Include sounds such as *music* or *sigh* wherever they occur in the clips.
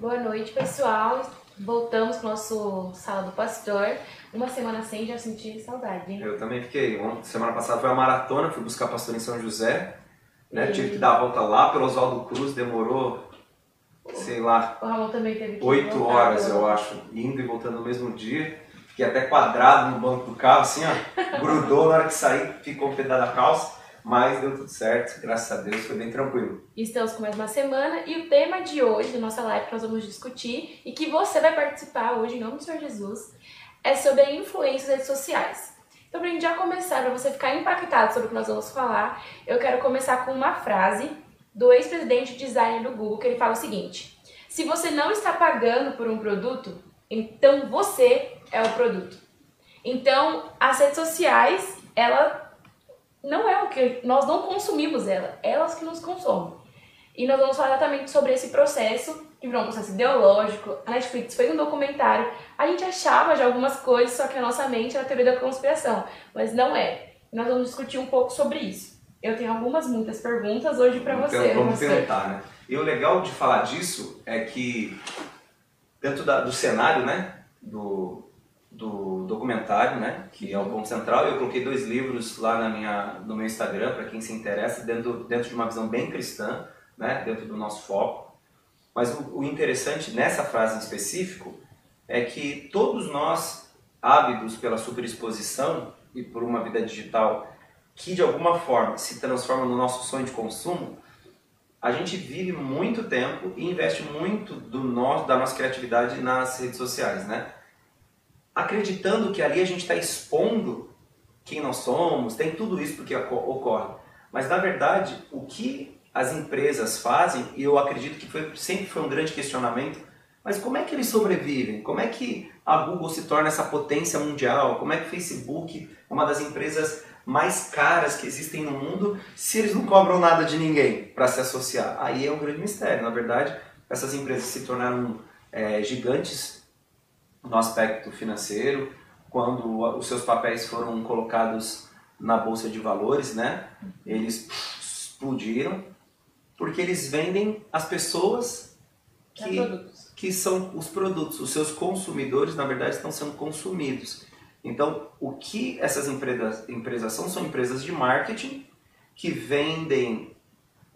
Boa noite, pessoal. Voltamos pro nosso Sala do Pastor. Uma semana sem, já senti saudade, hein? Eu também fiquei. Semana passada foi a maratona, fui buscar pastor em São José. Né? E- Tive que dar a volta lá pelo Oswaldo Cruz, demorou, sei lá, O Ramon também teve que oito horas, eu acho, indo e voltando no mesmo dia. Fiquei até quadrado no banco do carro, assim, ó. *laughs* Grudou na hora que saí, ficou um pedaço da calça. Mas deu tudo certo, graças a Deus, foi bem tranquilo. Estamos com mais uma semana e o tema de hoje, da nossa live que nós vamos discutir e que você vai participar hoje em nome do Senhor Jesus, é sobre a influência das redes sociais. Então, pra gente já começar, pra você ficar impactado sobre o que nós vamos falar, eu quero começar com uma frase do ex-presidente de design do Google, que ele fala o seguinte: Se você não está pagando por um produto, então você é o produto. Então, as redes sociais, ela não é o que nós não consumimos ela, elas que nos consomem. E nós vamos falar exatamente sobre esse processo, que virou um processo ideológico. A Netflix fez um documentário. A gente achava já algumas coisas, só que a nossa mente era a teoria da conspiração, mas não é. Nós vamos discutir um pouco sobre isso. Eu tenho algumas, muitas perguntas hoje para você. Vamos tentar, né? E o legal de falar disso é que dentro da- do cenário, né, do, do documentário, né, que é o ponto central, eu coloquei dois livros lá na minha, no meu Instagram para quem se interessa dentro, dentro de uma visão bem cristã, né, dentro do nosso foco. Mas o, o interessante nessa frase em específico é que todos nós, ávidos pela superexposição e por uma vida digital que de alguma forma se transforma no nosso sonho de consumo, a gente vive muito tempo e investe muito do nosso, da nossa criatividade nas redes sociais, né? Acreditando que ali a gente está expondo quem nós somos, tem tudo isso porque oco- ocorre. Mas na verdade, o que as empresas fazem, e eu acredito que foi, sempre foi um grande questionamento, mas como é que eles sobrevivem? Como é que a Google se torna essa potência mundial? Como é que o Facebook é uma das empresas mais caras que existem no mundo se eles não cobram nada de ninguém para se associar? Aí é um grande mistério. Na verdade, essas empresas se tornaram é, gigantes no aspecto financeiro quando os seus papéis foram colocados na bolsa de valores, né? Eles explodiram porque eles vendem as pessoas É que produtos. que são os produtos. Os seus consumidores, na verdade, estão sendo consumidos. Então, o que essas empresas, empresas são? São empresas de marketing que vendem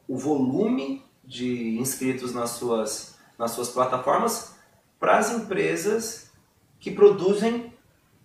o volume de inscritos nas suas, nas suas plataformas para as empresas que produzem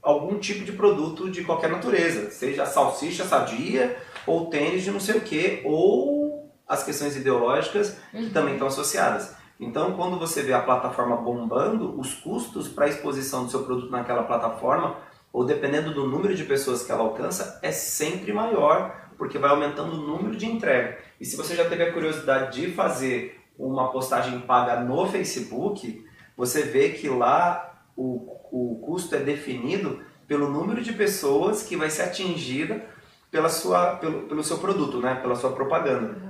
algum tipo de produto de qualquer natureza, seja salsicha sadia ou tênis de não sei o que, ou as questões ideológicas que também estão associadas. Então, quando você vê a plataforma bombando, os custos para a exposição do seu produto naquela plataforma, ou dependendo do número de pessoas que ela alcança, é sempre maior, porque vai aumentando o número de entrega. E se você já teve a curiosidade de fazer uma postagem paga no Facebook, você vê que lá o, o custo é definido pelo número de pessoas que vai ser atingida pela sua, pelo, pelo seu produto, né? pela sua propaganda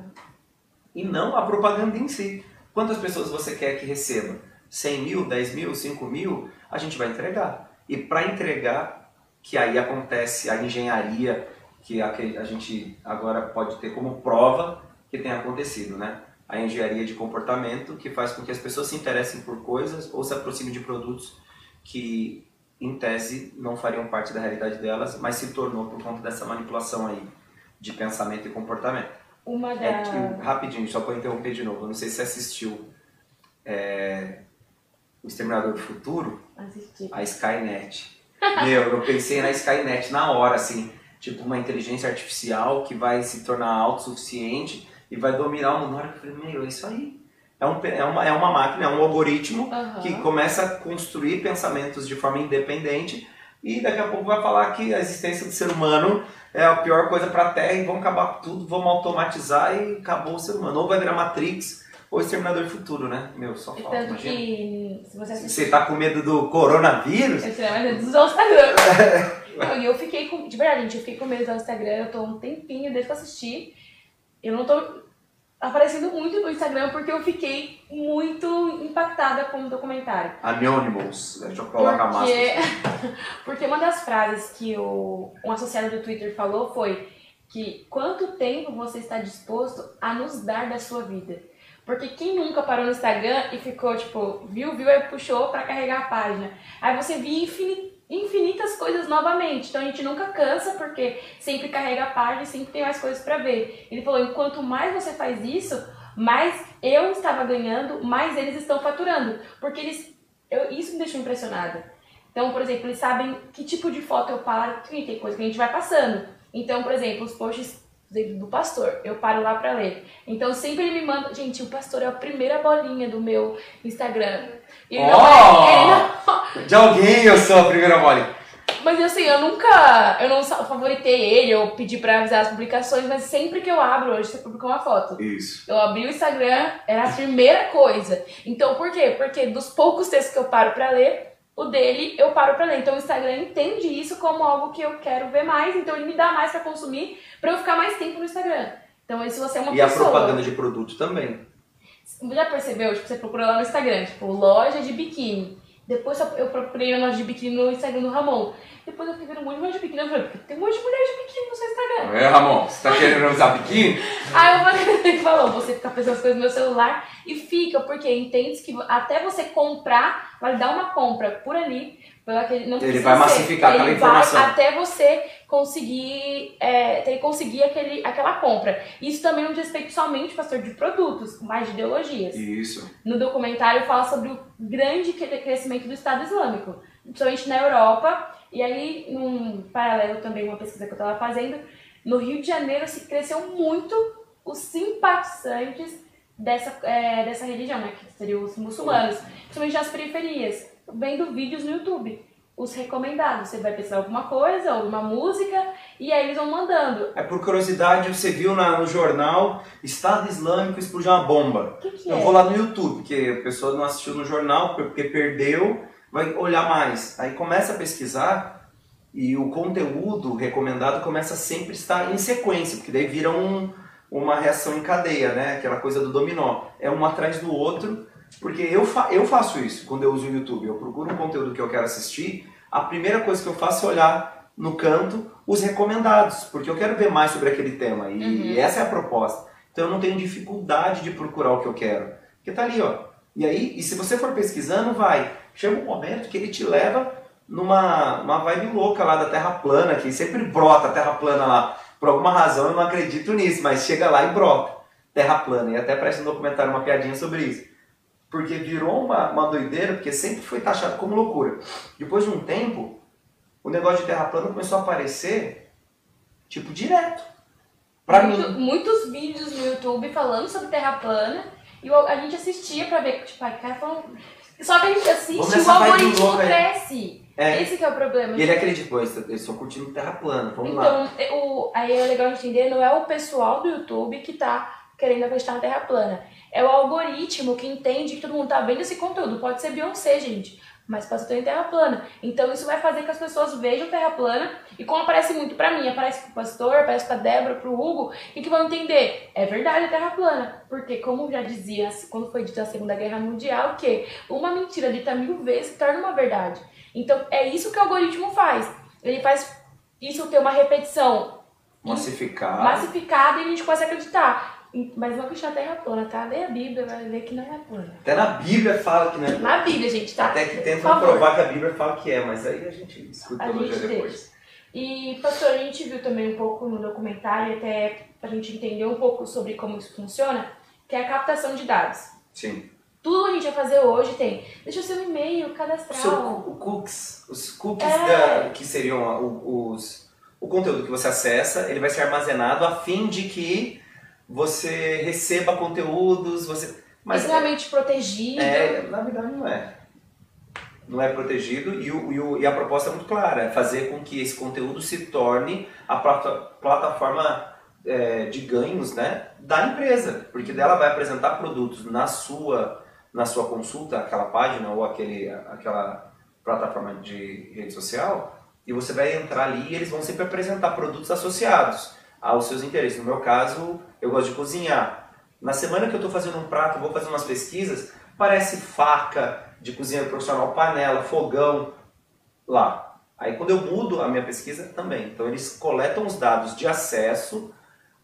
e não a propaganda em si. Quantas pessoas você quer que receba? 100 mil, 10 mil, 5 mil? A gente vai entregar. E para entregar, que aí acontece a engenharia que a, que a gente agora pode ter como prova que tem acontecido, né? A engenharia de comportamento que faz com que as pessoas se interessem por coisas ou se aproximem de produtos que, em tese, não fariam parte da realidade delas, mas se tornou por conta dessa manipulação aí de pensamento e comportamento. Uma da. É que, rapidinho, só para interromper de novo, eu não sei se você assistiu é, O Exterminador do Futuro, Assisti. a Skynet. *laughs* Meu, eu pensei na Skynet na hora, assim, tipo uma inteligência artificial que vai se tornar autossuficiente e vai dominar o mundo. Na hora que eu falei, meu, é isso aí. É, um, é, uma, é uma máquina, é um algoritmo Aham. que começa a construir pensamentos de forma independente e daqui a pouco vai falar que a existência do ser humano é a pior coisa para a Terra e vão acabar com tudo, vamos automatizar e acabou o ser humano. Ou vai virar Matrix ou Exterminador do Futuro, né? Meu, só falta, tanto imagina. que, se você assistir, Você tá com medo do coronavírus? eu mais medo do Instagram. *laughs* Não, e eu fiquei com, de verdade, gente, eu fiquei com medo do Instagram, eu tô um tempinho desde que eu assisti. Eu não tô aparecendo muito no Instagram porque eu fiquei muito impactada com o documentário. Anonymous. Deixa eu colocar a máscara. Porque, *laughs* porque uma das frases que o, um associado do Twitter falou foi que quanto tempo você está disposto a nos dar da sua vida? Porque quem nunca parou no Instagram e ficou, tipo, viu, viu, aí puxou para carregar a página. Aí você via infinitas coisas novamente. Então a gente nunca cansa, porque sempre carrega a página e sempre tem mais coisas para ver. Ele falou: enquanto mais você faz isso, mais eu estava ganhando, mais eles estão faturando. Porque eles. Eu, isso me deixou impressionada. Então, por exemplo, eles sabem que tipo de foto eu paro, tem coisa que a gente vai passando. Então, por exemplo, os posts do pastor, eu paro lá para ler. Então sempre ele me manda, gente, o pastor é a primeira bolinha do meu Instagram. Oh, não é, não... *laughs* De alguém eu sou a primeira bolinha. Mas assim, eu nunca, eu não favoritei ele, eu pedi pra avisar as publicações, mas sempre que eu abro, hoje você publicou uma foto. Isso. Eu abri o Instagram, era a primeira coisa. Então por quê? Porque dos poucos textos que eu paro pra ler, o dele eu paro para ler. Então o Instagram entende isso como algo que eu quero ver mais, então ele me dá mais para consumir, para eu ficar mais tempo no Instagram. Então se você é uma e pessoa... E a propaganda de produto também. Já percebeu? Tipo, você procura lá no Instagram, tipo, loja de biquíni. Depois eu procurei uma loja de biquíni no Instagram do Ramon. Depois eu fiquei vendo um monte de mulher de biquíni. Eu falei, tem um monte de mulher de biquíni no seu Instagram. É, Ramon, você tá querendo usar biquíni? *laughs* Aí eu falei, ele falou, você fica pensando as coisas no meu celular e fica, porque entende que até você comprar, vai dar uma compra por ali, não ele vai massificar ser. aquela informação. Vai até você conseguir, é, ter, conseguir aquele, aquela compra. Isso também não diz respeito somente, pastor, de produtos, mas de ideologias. Isso. No documentário fala sobre o grande crescimento do Estado Islâmico, principalmente na Europa. E aí, num paralelo também, uma pesquisa que eu estava fazendo, no Rio de Janeiro se cresceu muito os simpatizantes dessa, é, dessa religião, né, que seriam os muçulmanos, principalmente nas periferias vendo vídeos no YouTube. Os recomendados. Você vai pensar alguma coisa, alguma música, e aí eles vão mandando. É por curiosidade, você viu na, no jornal Estado Islâmico explodiu uma bomba. Que que Eu é? vou lá no YouTube, porque a pessoa não assistiu no jornal, porque perdeu, vai olhar mais. Aí começa a pesquisar e o conteúdo recomendado começa a sempre estar em sequência, porque daí vira um, uma reação em cadeia, né? Aquela coisa do dominó. É um atrás do outro porque eu, fa eu faço isso quando eu uso o YouTube. Eu procuro um conteúdo que eu quero assistir, a primeira coisa que eu faço é olhar no canto os recomendados, porque eu quero ver mais sobre aquele tema. E uhum. essa é a proposta. Então eu não tenho dificuldade de procurar o que eu quero. Porque tá ali, ó. E aí, e se você for pesquisando, vai. Chega um momento que ele te leva numa uma vibe louca lá da Terra plana, que sempre brota a Terra plana lá. Por alguma razão eu não acredito nisso, mas chega lá e brota. Terra plana. E até parece um documentário, uma piadinha sobre isso porque virou uma, uma doideira, porque sempre foi taxado como loucura. Depois de um tempo, o negócio de terra plana começou a aparecer, tipo, direto. Pra Muito, mim. Muitos vídeos no YouTube falando sobre terra plana, e a gente assistia pra ver, tipo, ai, cara falando... Só que a gente assiste e o algoritmo cresce. É. Esse é o problema. E ele acredita, pô, eles estão curtindo terra plana, vamos então, lá. Então, aí é legal entender, não é o pessoal do YouTube que tá querendo acreditar na terra plana é o algoritmo que entende que todo mundo tá vendo esse conteúdo. Pode ser Beyoncé, gente, mas ter em terra plana. Então isso vai fazer que as pessoas vejam terra plana e como aparece muito para mim, aparece pro pastor, aparece pra Débora, pro Hugo, e que vão entender, é verdade a terra plana. Porque como já dizia quando foi dita a Segunda Guerra Mundial, que uma mentira dita mil vezes torna uma verdade. Então é isso que o algoritmo faz. Ele faz isso ter uma repetição massificada, massificada e a gente começa a acreditar. Mas não que a terra plana, tá? Lê a Bíblia, vai ver que não é plana. Até na Bíblia fala que não é plana. Na Bíblia, gente, tá? Até que tentam provar que a Bíblia fala que é, mas aí a gente discute a gente depois. Deixa. E, pastor, a gente viu também um pouco no documentário, até pra gente entender um pouco sobre como isso funciona, que é a captação de dados. Sim. Tudo que a gente vai fazer hoje tem. Deixa o seu e-mail cadastral. Seu, o cookies. Os cookies é. da, que seriam os, o conteúdo que você acessa, ele vai ser armazenado a fim de que você receba conteúdos, você... Mas Extremamente é, protegido. É, na verdade não é. Não é protegido e, o, e, o, e, a proposta é muito clara, é fazer com que esse conteúdo se torne a plata, plataforma é, de ganhos né, da empresa, porque dela vai apresentar produtos na sua, na sua consulta, aquela página ou aquele, aquela plataforma de rede social, e você vai entrar ali e eles vão sempre apresentar produtos associados aos seus interesses. No meu caso, eu gosto de cozinhar. Na semana que eu estou fazendo um prato, vou fazer umas pesquisas, parece faca de cozinheiro profissional, panela, fogão, lá. Aí quando eu mudo a minha pesquisa, também. Então eles coletam os dados de acesso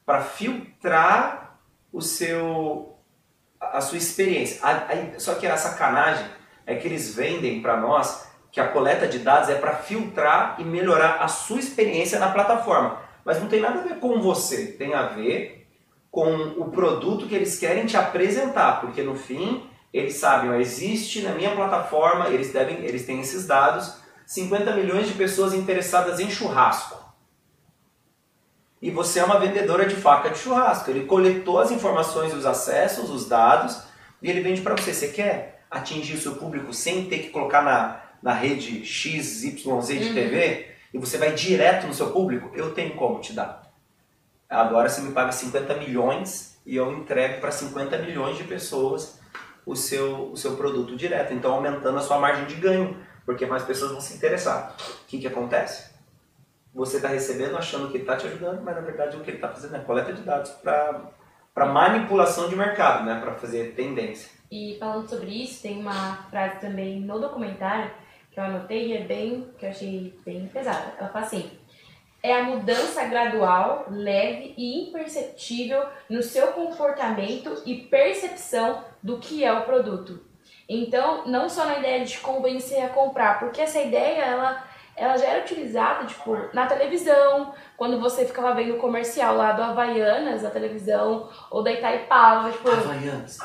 para filtrar o seu a sua experiência. Só que a sacanagem é que eles vendem para nós que a coleta de dados é para filtrar e melhorar a sua experiência na plataforma. Mas não tem nada a ver com você, tem a ver com o produto que eles querem te apresentar, porque no fim eles sabem, ó, existe na minha plataforma, eles devem, eles têm esses dados, 50 milhões de pessoas interessadas em churrasco. E você é uma vendedora de faca de churrasco. Ele coletou as informações, os acessos, os dados, e ele vende para você. Você quer atingir o seu público sem ter que colocar na, na rede XYZ de uhum. TV? E você vai direto no seu público? Eu tenho como te dar. Agora você me paga 50 milhões e eu entrego para 50 milhões de pessoas o seu, o seu produto direto. Então aumentando a sua margem de ganho, porque mais pessoas vão se interessar. O que, que acontece? Você está recebendo achando que ele está te ajudando, mas na verdade o que ele está fazendo é coleta de dados para manipulação de mercado, né? para fazer tendência. E falando sobre isso, tem uma frase também no documentário que eu anotei e é bem, que eu achei bem pesada. Ela fala assim: é a mudança gradual, leve e imperceptível no seu comportamento e percepção do que é o produto. Então, não só na ideia de convencer a comprar, porque essa ideia ela, ela já era utilizada tipo, na televisão, quando você ficava vendo o comercial lá do Havaianas na televisão, ou da Itaipava. Tipo, Havaianas,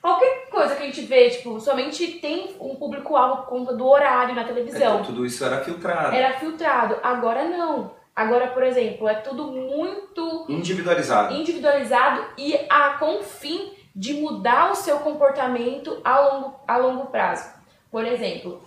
Qualquer coisa que a gente vê, tipo, somente tem um público-alvo por conta do horário na televisão. Então, tudo isso era filtrado. Era filtrado. Agora não. Agora, por exemplo, é tudo muito individualizado. Individualizado e a, com o fim de mudar o seu comportamento a longo, a longo prazo. Por exemplo,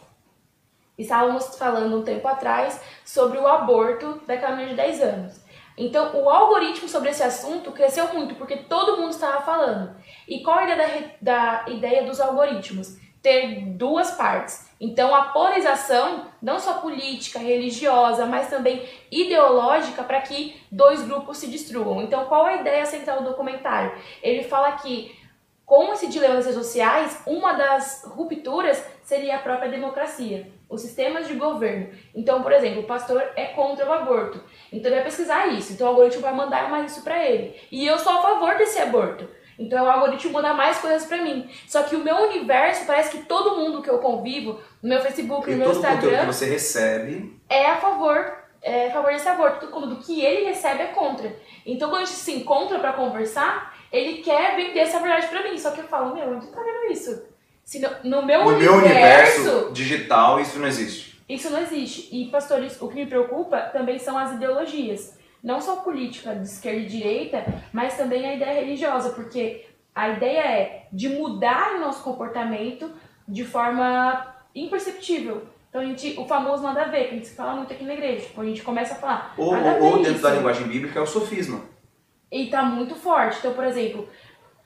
estávamos falando um tempo atrás sobre o aborto daquela menina de 10 anos. Então, o algoritmo sobre esse assunto cresceu muito, porque todo mundo estava falando. E qual a ideia da, da ideia dos algoritmos? Ter duas partes. Então, a polarização, não só política, religiosa, mas também ideológica, para que dois grupos se destruam. Então, qual a ideia central do documentário? Ele fala que, com esse dilema das redes sociais, uma das rupturas seria a própria democracia, os sistemas de governo. Então, por exemplo, o pastor é contra o aborto, então ele vai pesquisar isso, então o algoritmo vai mandar mais isso para ele. E eu sou a favor desse aborto. Então o algoritmo manda mais coisas para mim. Só que o meu universo parece que todo mundo que eu convivo, no meu Facebook, no meu todo Instagram, que você recebe é a favor, é a favor desse aborto. Tudo que ele recebe é contra. Então quando a gente se encontra para conversar, ele quer vender essa verdade para mim. Só que eu falo, meu, onde tá vendo isso? Se no, no meu no universo, meu universo digital isso não existe. Isso não existe. E pastores, o que me preocupa também são as ideologias não só política de esquerda e direita, mas também a ideia religiosa, porque a ideia é de mudar o nosso comportamento de forma imperceptível. Então a gente, o famoso nada a ver, que a gente fala muito aqui na igreja, tipo, a gente começa a falar. Ou, ou dentro da linguagem bíblica é o sofisma. E tá muito forte. Então, por exemplo,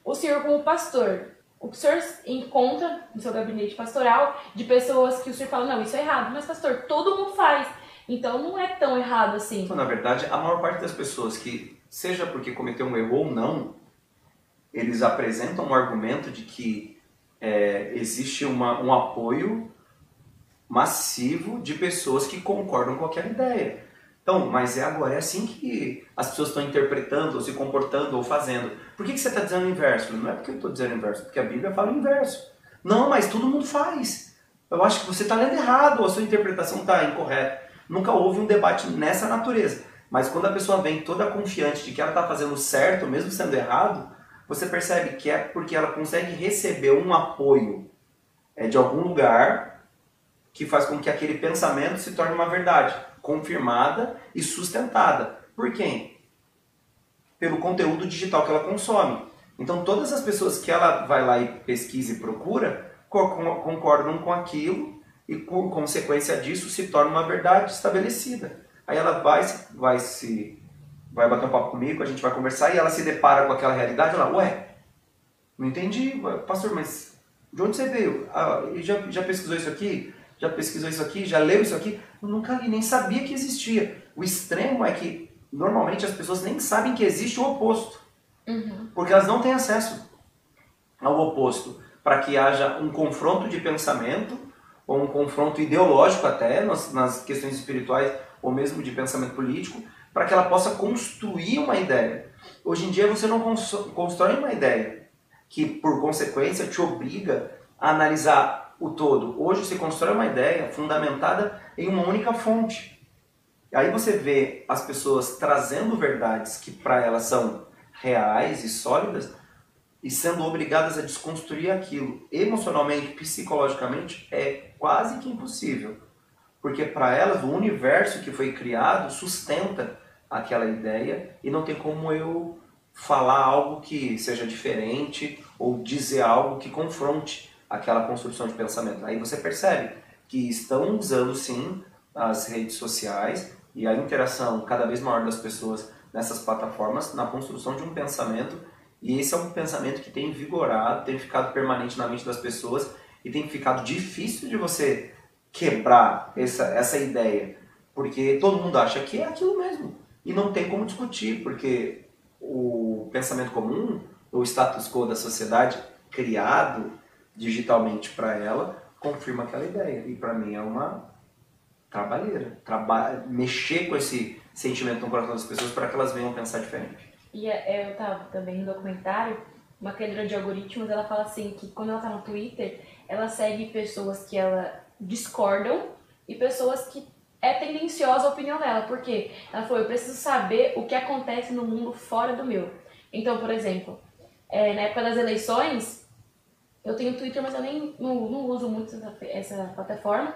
o senhor como pastor, o que o senhor encontra no seu gabinete pastoral de pessoas que o senhor fala, não, isso é errado, mas pastor, todo mundo faz. Então não é tão errado assim. Então, na verdade, a maior parte das pessoas que, seja porque cometeu um erro ou não, eles apresentam um argumento de que é, existe uma, um apoio massivo de pessoas que concordam com aquela ideia. Então, mas é agora, é assim que as pessoas estão interpretando, ou se comportando, ou fazendo. Por que, que você está dizendo o inverso? Não é porque eu estou dizendo o inverso, porque a Bíblia fala o inverso. Não, mas todo mundo faz. Eu acho que você está lendo errado, ou a sua interpretação está incorreta. Nunca houve um debate nessa natureza. Mas quando a pessoa vem toda confiante de que ela está fazendo certo, mesmo sendo errado, você percebe que é porque ela consegue receber um apoio é, de algum lugar que faz com que aquele pensamento se torne uma verdade, confirmada e sustentada. Por quem? Pelo conteúdo digital que ela consome. Então, todas as pessoas que ela vai lá e pesquisa e procura concordam com aquilo e, por consequência disso, se torna uma verdade estabelecida. Aí ela vai, vai se vai bater um papo comigo, a gente vai conversar e ela se depara com aquela realidade, ela, ué, não entendi, pastor, mas de onde você veio? Ah, já, já pesquisou isso aqui? Já pesquisou isso aqui? Já leu isso aqui? Eu nunca li, nem sabia que existia. O extremo é que normalmente as pessoas nem sabem que existe o oposto. Uhum. Porque elas não têm acesso ao oposto. Para que haja um confronto de pensamento ou um confronto ideológico até nas, nas questões espirituais ou mesmo de pensamento político, para que ela possa construir uma ideia. Hoje em dia você não constrói uma ideia, que por consequência te obriga a analisar o todo. Hoje se constrói uma ideia fundamentada em uma única fonte. Aí você vê as pessoas trazendo verdades que para elas são reais e sólidas e sendo obrigadas a desconstruir aquilo. Emocionalmente, psicologicamente, é quase que impossível. Porque para elas o universo que foi criado sustenta aquela ideia e não tem como eu falar algo que seja diferente ou dizer algo que confronte aquela construção de pensamento. Aí você percebe que estão usando sim as redes sociais e a interação cada vez maior das pessoas nessas plataformas na construção de um pensamento e esse é um pensamento que tem vigorado, tem ficado permanente na mente das pessoas e tem ficado difícil de você quebrar essa, essa ideia, porque todo mundo acha que é aquilo mesmo e não tem como discutir, porque o pensamento comum, o status quo da sociedade criado digitalmente para ela, confirma aquela ideia. E para mim é uma trabalheira. Traba mexer com esse sentimento no coração das pessoas para que elas venham pensar diferente. E é, é, eu tava também no documentário, uma criadora de algoritmos, ela fala assim que quando ela tá no Twitter, ela segue pessoas que ela discordam e pessoas que é tendenciosa a opinião dela. porque Ela falou, eu preciso saber o que acontece no mundo fora do meu. Então, por exemplo, é, na época das eleições, eu tenho Twitter, mas eu nem não, não uso muito essa, essa plataforma.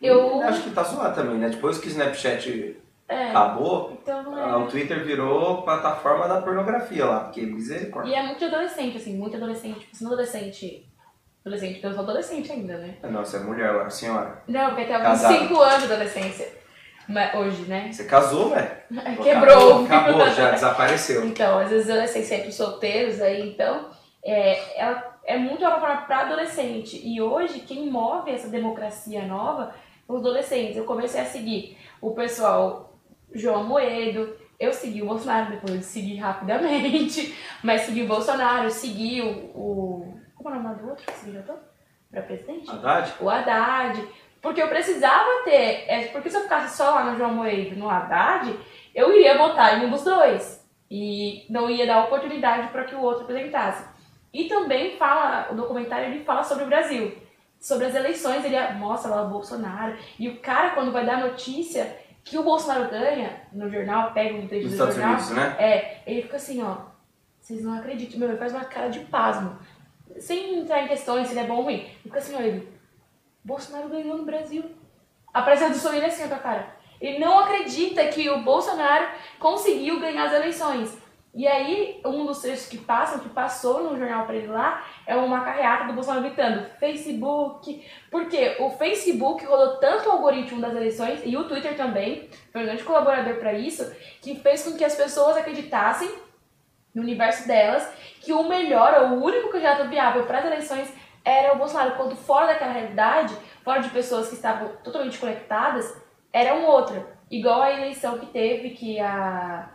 Eu... Acho que tá zoado também, né? Depois que o Snapchat é, acabou, então, é... o Twitter virou plataforma da pornografia lá, porque misericórdia. E é muito adolescente, assim, muito adolescente. Tipo, se não adolescente Adolescente, porque eu sou adolescente ainda, né? Não, você é mulher agora, senhora. Não, porque tem uns 5 anos de adolescência. Mas hoje, né? Você casou, velho? *laughs* Quebrou. Acabou, acabou, já desapareceu. Então, às vezes adolescentes sempre solteiros aí, então, é, ela é muito uma para adolescente. E hoje, quem move essa democracia nova são os adolescentes. Eu comecei a seguir o pessoal João Moedo, eu segui o Bolsonaro, depois eu segui rapidamente, *laughs* mas segui o Bolsonaro, segui o, o como é o nome do outro que se candidatou? Pra presidente? Haddad? O Haddad. Porque eu precisava ter. É, porque se eu ficasse só lá no João Moedo no Haddad, eu iria votar em um dos dois. E não ia dar oportunidade para que o outro apresentasse. E também fala, o documentário ele fala sobre o Brasil. Sobre as eleições, ele mostra lá o Bolsonaro. E o cara, quando vai dar notícia que o Bolsonaro ganha no jornal, pega um trecho do Estados jornal. Unidos, né? É, ele fica assim, ó. Vocês não acreditam. Meu, ele faz uma cara de pasmo sem entrar em questões se ele é bom ou ruim, fica assim, olha, ele, Bolsonaro ganhou no Brasil. A do sorriso é assim, ó, cara. Ele não acredita que o Bolsonaro conseguiu ganhar as eleições. E aí, um dos trechos que passam, que passou no jornal para ele lá, é uma carreata do Bolsonaro gritando Facebook. Porque o Facebook rodou tanto o algoritmo das eleições, e o Twitter também, foi um grande colaborador para isso, que fez com que as pessoas acreditassem no universo delas, que o melhor, ou o único candidato viável para as eleições era o Bolsonaro, quando fora daquela realidade, fora de pessoas que estavam totalmente conectadas, era um outro. Igual a eleição que teve, que a,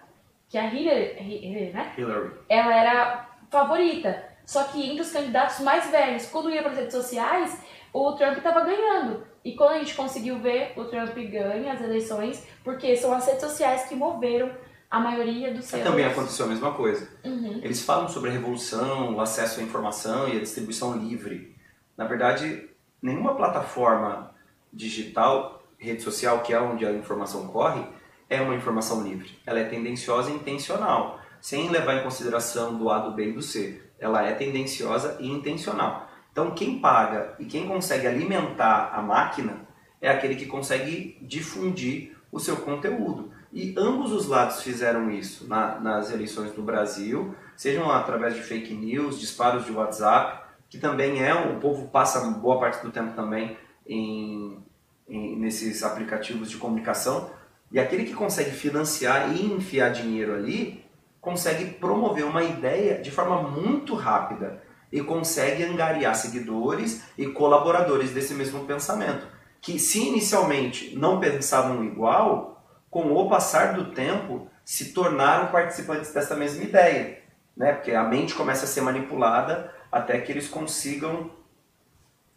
que a Hillary, Hillary, né? Hillary. Ela era favorita. Só que entre os candidatos mais velhos, quando ia para as redes sociais, o Trump estava ganhando. E quando a gente conseguiu ver, o Trump ganha as eleições, porque são as redes sociais que moveram a maioria dos seus... Também aconteceu a mesma coisa. Uhum. Eles falam sobre a revolução, o acesso à informação e a distribuição livre. Na verdade, nenhuma plataforma digital, rede social, que é onde a informação corre, é uma informação livre. Ela é tendenciosa e intencional, sem levar em consideração do A, do B e do C. Ela é tendenciosa e intencional. Então, quem paga e quem consegue alimentar a máquina é aquele que consegue difundir o seu conteúdo. E ambos os lados fizeram isso na, nas eleições do Brasil, sejam através de fake news, disparos de WhatsApp, que também é, o povo passa boa parte do tempo também em, em, nesses aplicativos de comunicação, e aquele que consegue financiar e enfiar dinheiro ali, consegue promover uma ideia de forma muito rápida e consegue angariar seguidores e colaboradores desse mesmo pensamento, que se inicialmente não pensavam igual, com o passar do tempo, se tornaram participantes dessa mesma ideia. Né? Porque a mente começa a ser manipulada até que eles consigam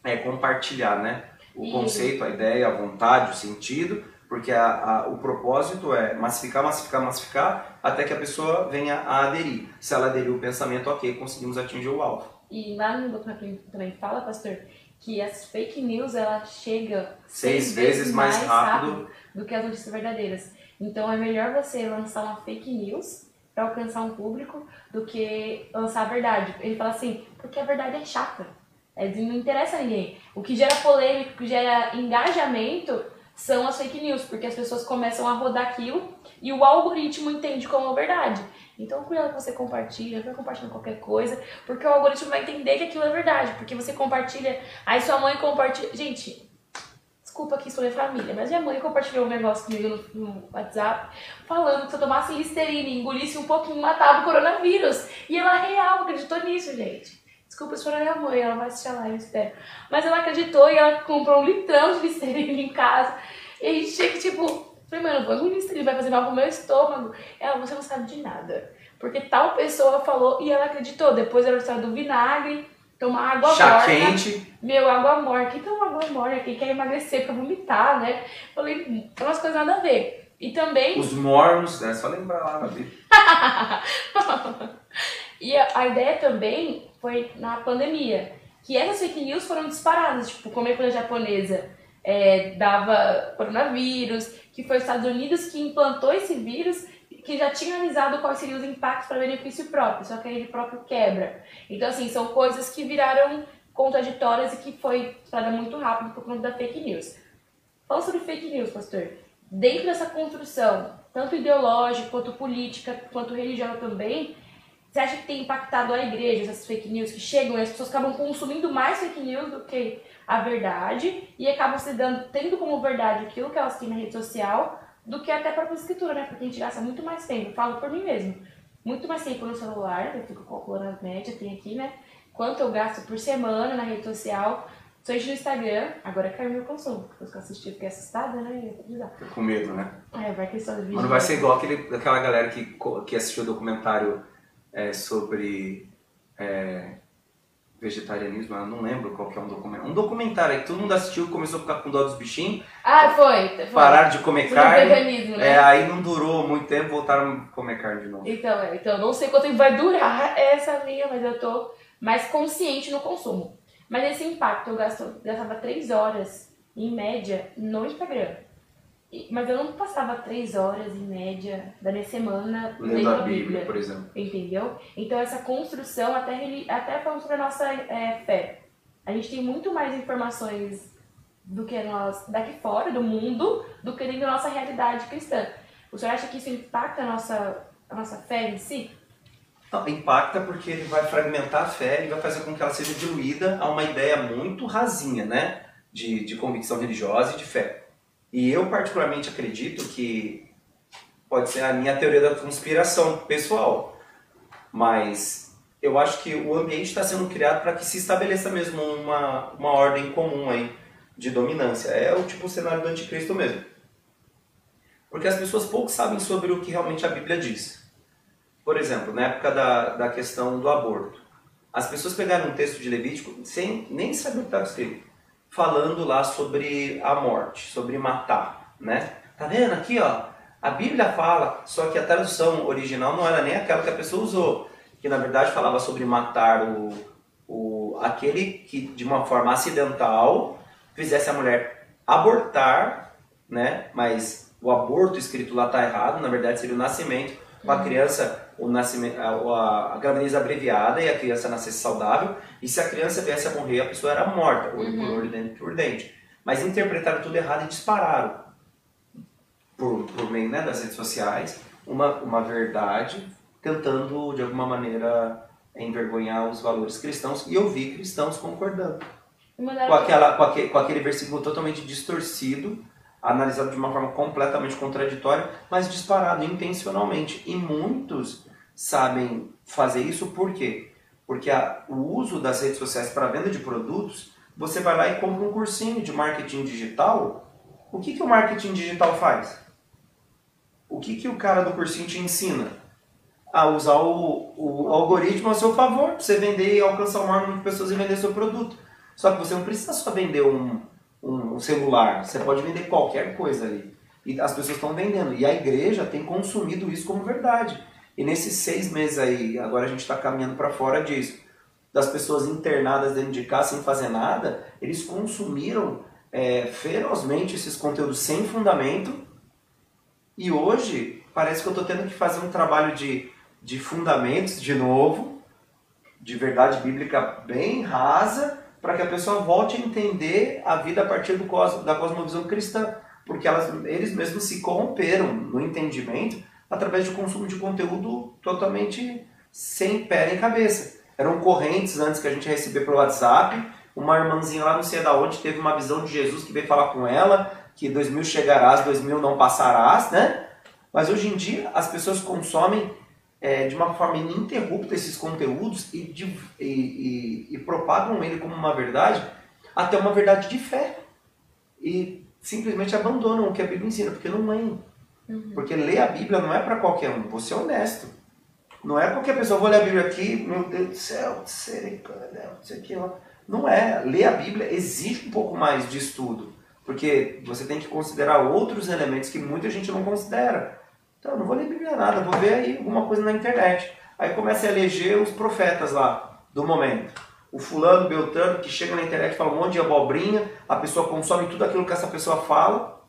é, compartilhar né? o e... conceito, a ideia, a vontade, o sentido, porque a, a, o propósito é massificar, massificar, massificar, até que a pessoa venha a aderir. Se ela aderir o pensamento, ok, conseguimos atingir o alvo. E lá no documento também fala, pastor, que as fake news ela chega seis, seis vezes, vezes, mais, mais rápido. rápido do que as notícias verdadeiras. Então é melhor você lançar uma fake news para alcançar um público do que lançar a verdade. Ele fala assim, porque a verdade é chata. É, não interessa a ninguém. O que gera polêmica, o que gera engajamento são as fake news, porque as pessoas começam a rodar aquilo e o algoritmo entende como verdade. Então, cuidado que você compartilha, vai compartilhando qualquer coisa, porque o algoritmo vai entender que aquilo é verdade, porque você compartilha, aí sua mãe compartilha. Gente, desculpa aqui sou minha família, mas minha mãe compartilhou um negócio comigo no, no WhatsApp, falando que se eu tomasse Listerine engolisse um pouquinho, matava o coronavírus. E ela real acreditou nisso, gente. Desculpa se for a minha mãe, ela vai assistir lá, eu espero. Mas ela acreditou e ela comprou um litrão de Listerine em casa. E a gente chega, tipo, falei, mano, vou engolir Listerine, vai fazer mal pro meu estômago. Ela, você não sabe de nada. Porque tal pessoa falou e ela acreditou. Depois ela história do vinagre, tomar água Chá morna. quente. Meu, água morna. Quem toma água morna? Quem quer emagrecer pra vomitar, né? Falei, é umas coisas nada a ver. E também... Os mornos, né? Só lembrar lá na vida. *laughs* e a, a ideia também foi na pandemia. Que essas fake news foram disparadas, tipo, como a empresa japonesa é, dava coronavírus, que foi os Estados Unidos que implantou esse vírus, que já tinha analisado quais seriam os impactos para benefício próprio, só que ele próprio quebra. Então, assim, são coisas que viraram contraditórias e que foi falada muito rápido por conta da fake news. Falando sobre fake news, pastor, dentro dessa construção, tanto ideológica, quanto política, quanto religiosa também, você acha que tem impactado a igreja, essas fake news que chegam e as pessoas acabam consumindo mais fake news do que a verdade e acabam se dando, tendo como verdade aquilo que elas têm na rede social do que até a própria escritura, né? Porque a gente gasta muito mais tempo, eu falo por mim mesmo, muito mais tempo no celular, eu fico calculando a média, tem aqui, né? Quanto eu gasto por semana na rede social, só no Instagram, agora caiu meu consumo, porque eu assisti, fiquei assustada, né? Fico com medo, né? É, vai que só vídeo. Mas não vai ser igual aquele, aquela galera que, que assistiu o documentário é, sobre é, vegetarianismo, eu não lembro qual que é um documentário. Um documentário que todo mundo assistiu começou a ficar com dó dos bichinhos. Ah, foi. foi. Pararam de comer carne. Veganismo, né? É, aí não durou muito tempo, voltaram a comer carne de novo. Então, é, então não sei quanto tempo vai durar essa linha, mas eu tô mais consciente no consumo. Mas esse impacto, eu gasto, gastava 3 horas, em média, no Instagram. Mas eu não passava três horas em média da minha semana lendo, a Bíblia, Bíblia, por exemplo. Entendeu? Então essa construção até, até falando sobre a nossa é, fé. A gente tem muito mais informações do que nós daqui fora, do mundo, do que dentro da nossa realidade cristã. O senhor acha que isso impacta a nossa, a nossa fé em si? Não, impacta porque ele vai fragmentar a fé e vai fazer com que ela seja diluída a uma ideia muito rasinha, né? De, de convicção religiosa e de fé. E eu particularmente acredito que pode ser a minha teoria da conspiração pessoal, mas eu acho que o ambiente está sendo criado para que se estabeleça mesmo uma, uma ordem comum aí de dominância. É o tipo cenário do anticristo mesmo. Porque as pessoas pouco sabem sobre o que realmente a Bíblia diz. Por exemplo, na época da, da questão do aborto, as pessoas pegaram um texto de Levítico sem nem saber o que estava escrito falando lá sobre a morte, sobre matar, né? Tá vendo aqui, ó? A Bíblia fala, só que a tradução original não era nem aquela que a pessoa usou, que na verdade falava sobre matar o, o aquele que de uma forma acidental fizesse a mulher abortar, né? Mas o aborto escrito lá tá errado, na verdade seria o nascimento com a criança, o nascimento, a, a, gravidez abreviada e a criança nascesse saudável, e se a criança viesse a morrer, a pessoa era morta, ou uhum. por dente por dente. Mas interpretaram tudo errado e dispararam, por, por meio né, das redes sociais, uma, uma verdade, tentando de alguma maneira envergonhar os valores cristãos, e eu vi cristãos concordando. Com, aquela, com, aquele, com aquele versículo totalmente distorcido, analisado de uma forma completamente contraditória, mas disparado intencionalmente. E muitos sabem fazer isso por quê? Porque a, o uso das redes sociais para venda de produtos, você vai lá e compra um cursinho de marketing digital. O que, que o marketing digital faz? O que, que o cara do cursinho te ensina? A usar o, o algoritmo a seu favor, para você vender e alcançar o maior número de pessoas e vender seu produto. Só que você não precisa só vender um, um celular, você pode vender qualquer coisa ali. E as pessoas estão vendendo. E a igreja tem consumido isso como verdade. E nesses seis meses aí, agora a gente está caminhando para fora disso. das pessoas internadas dentro de casa sem fazer nada, eles consumiram é, ferozmente esses conteúdos sem fundamento. E hoje parece que eu estou tendo que fazer um trabalho de, de fundamentos de novo, de verdade bíblica bem rasa, para que a pessoa volte a entender a vida a partir do cos, da cosmovisão cristã. Porque elas, eles mesmos se corromperam no entendimento através do consumo de conteúdo totalmente sem pé nem cabeça. Eram correntes antes que a gente recebia pelo WhatsApp. Uma irmãzinha lá, não sei da onde, teve uma visão de Jesus que veio falar com ela, que 2000 chegarás, 2000 não passarás, né? Mas hoje em dia as pessoas consomem é, de uma forma ininterrupta esses conteúdos e, de, e, e, e, propagam ele como uma verdade, até uma verdade de fé. E simplesmente abandonam o que a Bíblia ensina, porque não leem. Uhum. Porque ler a Bíblia não é para qualquer um, você é honesto. Não é qualquer pessoa, vou ler a Bíblia aqui, meu Deus do céu, não sei o que lá. Não é. Ler a Bíblia exige um pouco mais de estudo. Porque você tem que considerar outros elementos que muita gente não considera. Então, não vou ler Bíblia nada, vou ver aí alguma coisa na internet. Aí começa a eleger os profetas lá, do momento. O fulano, Beltrano, que chega na internet fala um monte de abobrinha, a pessoa consome tudo aquilo que essa pessoa fala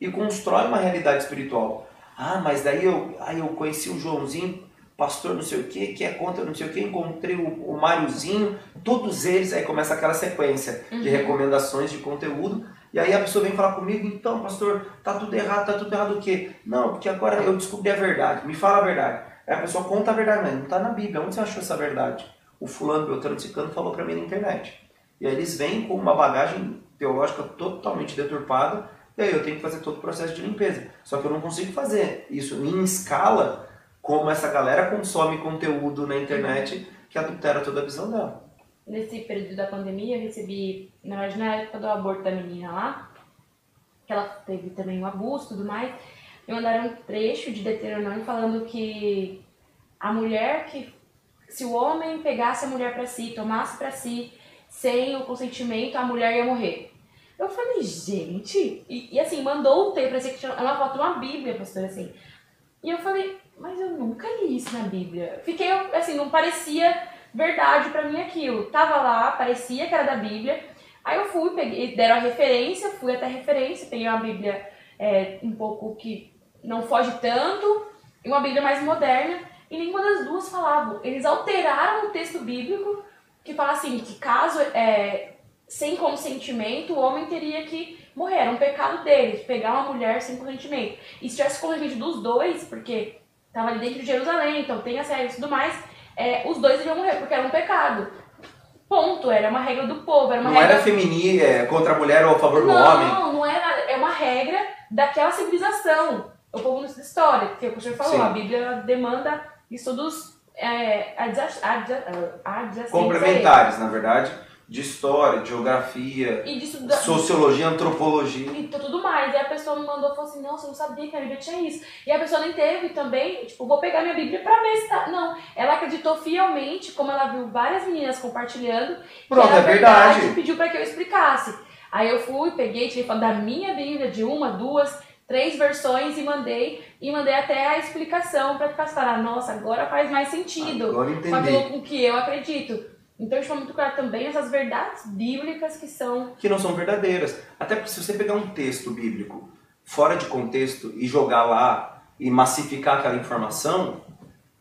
e constrói uma realidade espiritual. Ah, mas daí eu, aí eu conheci o Joãozinho, pastor não sei o que, que é contra não sei o que, encontrei o, o Máriozinho, todos eles, aí começa aquela sequência uhum. de recomendações de conteúdo, e aí a pessoa vem falar comigo, então pastor, tá tudo errado, tá tudo errado o quê? Não, porque agora eu descobri a verdade, me fala a verdade. Aí a pessoa conta a verdade, mas não está na Bíblia, onde você achou essa verdade? O fulano, Beltrano, Cicano falou para mim na internet. E aí eles vêm com uma bagagem teológica totalmente deturpada e aí eu tenho que fazer todo o processo de limpeza. Só que eu não consigo fazer isso em escala como essa galera consome conteúdo na internet que adultera toda a visão dela. Nesse período da pandemia, eu recebi, na verdade, na época do aborto da menina lá, que ela teve também um abuso e tudo mais, me mandaram um trecho de Deuteronômio falando que a mulher que se o homem pegasse a mulher para si, tomasse para si, sem o consentimento, a mulher ia morrer. Eu falei, gente, e, e assim, mandou o texto, parecia que tinha uma foto de uma Bíblia, pastor, assim. E eu falei, mas eu nunca li isso na Bíblia. Fiquei, assim, não parecia verdade para mim aquilo. Tava lá, parecia que era da Bíblia. Aí eu fui, peguei, deram a referência, fui até a referência, peguei uma Bíblia é, um pouco que não foge tanto, e uma Bíblia mais moderna, e nenhuma das duas falavam. Eles alteraram o texto bíblico que fala assim, que caso é, sem consentimento, o homem teria que morrer. Era um pecado dele, pegar uma mulher sem consentimento. E se tivesse consentimento dos dois, porque estava ali dentro de Jerusalém, então tem as regras e tudo mais, é, os dois iriam morrer, porque era um pecado. Ponto, era uma regra do povo. Era uma não regra... era feminina, é, contra a mulher ou a favor não, do homem? Não, não era. É uma regra daquela civilização. O povo não estuda história, porque o que o senhor falou, Sim. a Bíblia demanda estudos é, adjacentes. Complementares, na verdade de história, de geografia, de sociologia, antropologia. E tudo mais. E a pessoa me mandou e falou assim: Nossa, eu não sabia que a Bíblia tinha isso. E a pessoa nem teve também, tipo, vou pegar minha Bíblia pra ver se tá. Não. Ela acreditou fielmente, como ela viu várias meninas compartilhando. Pronto, é verdade. verdade. pediu pra que eu explicasse. Aí eu fui, peguei, tirei da minha Bíblia, de uma, duas, três versões e mandei. E mandei até a explicação pra ficar falar: Nossa, agora faz mais sentido. Agora entendi. Com aquilo com que eu acredito. Então, isso é muito claro também essas verdades bíblicas que são. Que não são verdadeiras. Até porque se você pegar um texto bíblico fora de contexto e jogar lá e massificar aquela informação,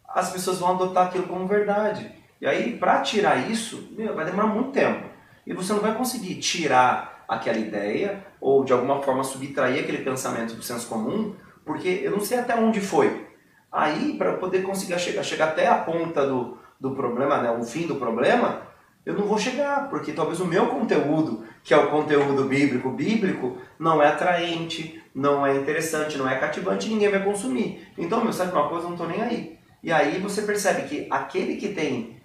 as pessoas vão adotar aquilo como verdade. E aí, para tirar isso, meu, vai demorar muito tempo. E você não vai conseguir tirar aquela ideia ou de alguma forma subtrair aquele pensamento do senso comum, porque eu não sei até onde foi. Aí, para poder conseguir chegar, chegar até a ponta do, do problema, né, o fim do problema, eu não vou chegar, porque talvez o meu conteúdo, que é o conteúdo bíblico, bíblico, não é atraente, não é interessante, não é cativante, ninguém vai consumir. Então, meu, sabe uma coisa, eu não estou nem aí. E aí você percebe que aquele que tem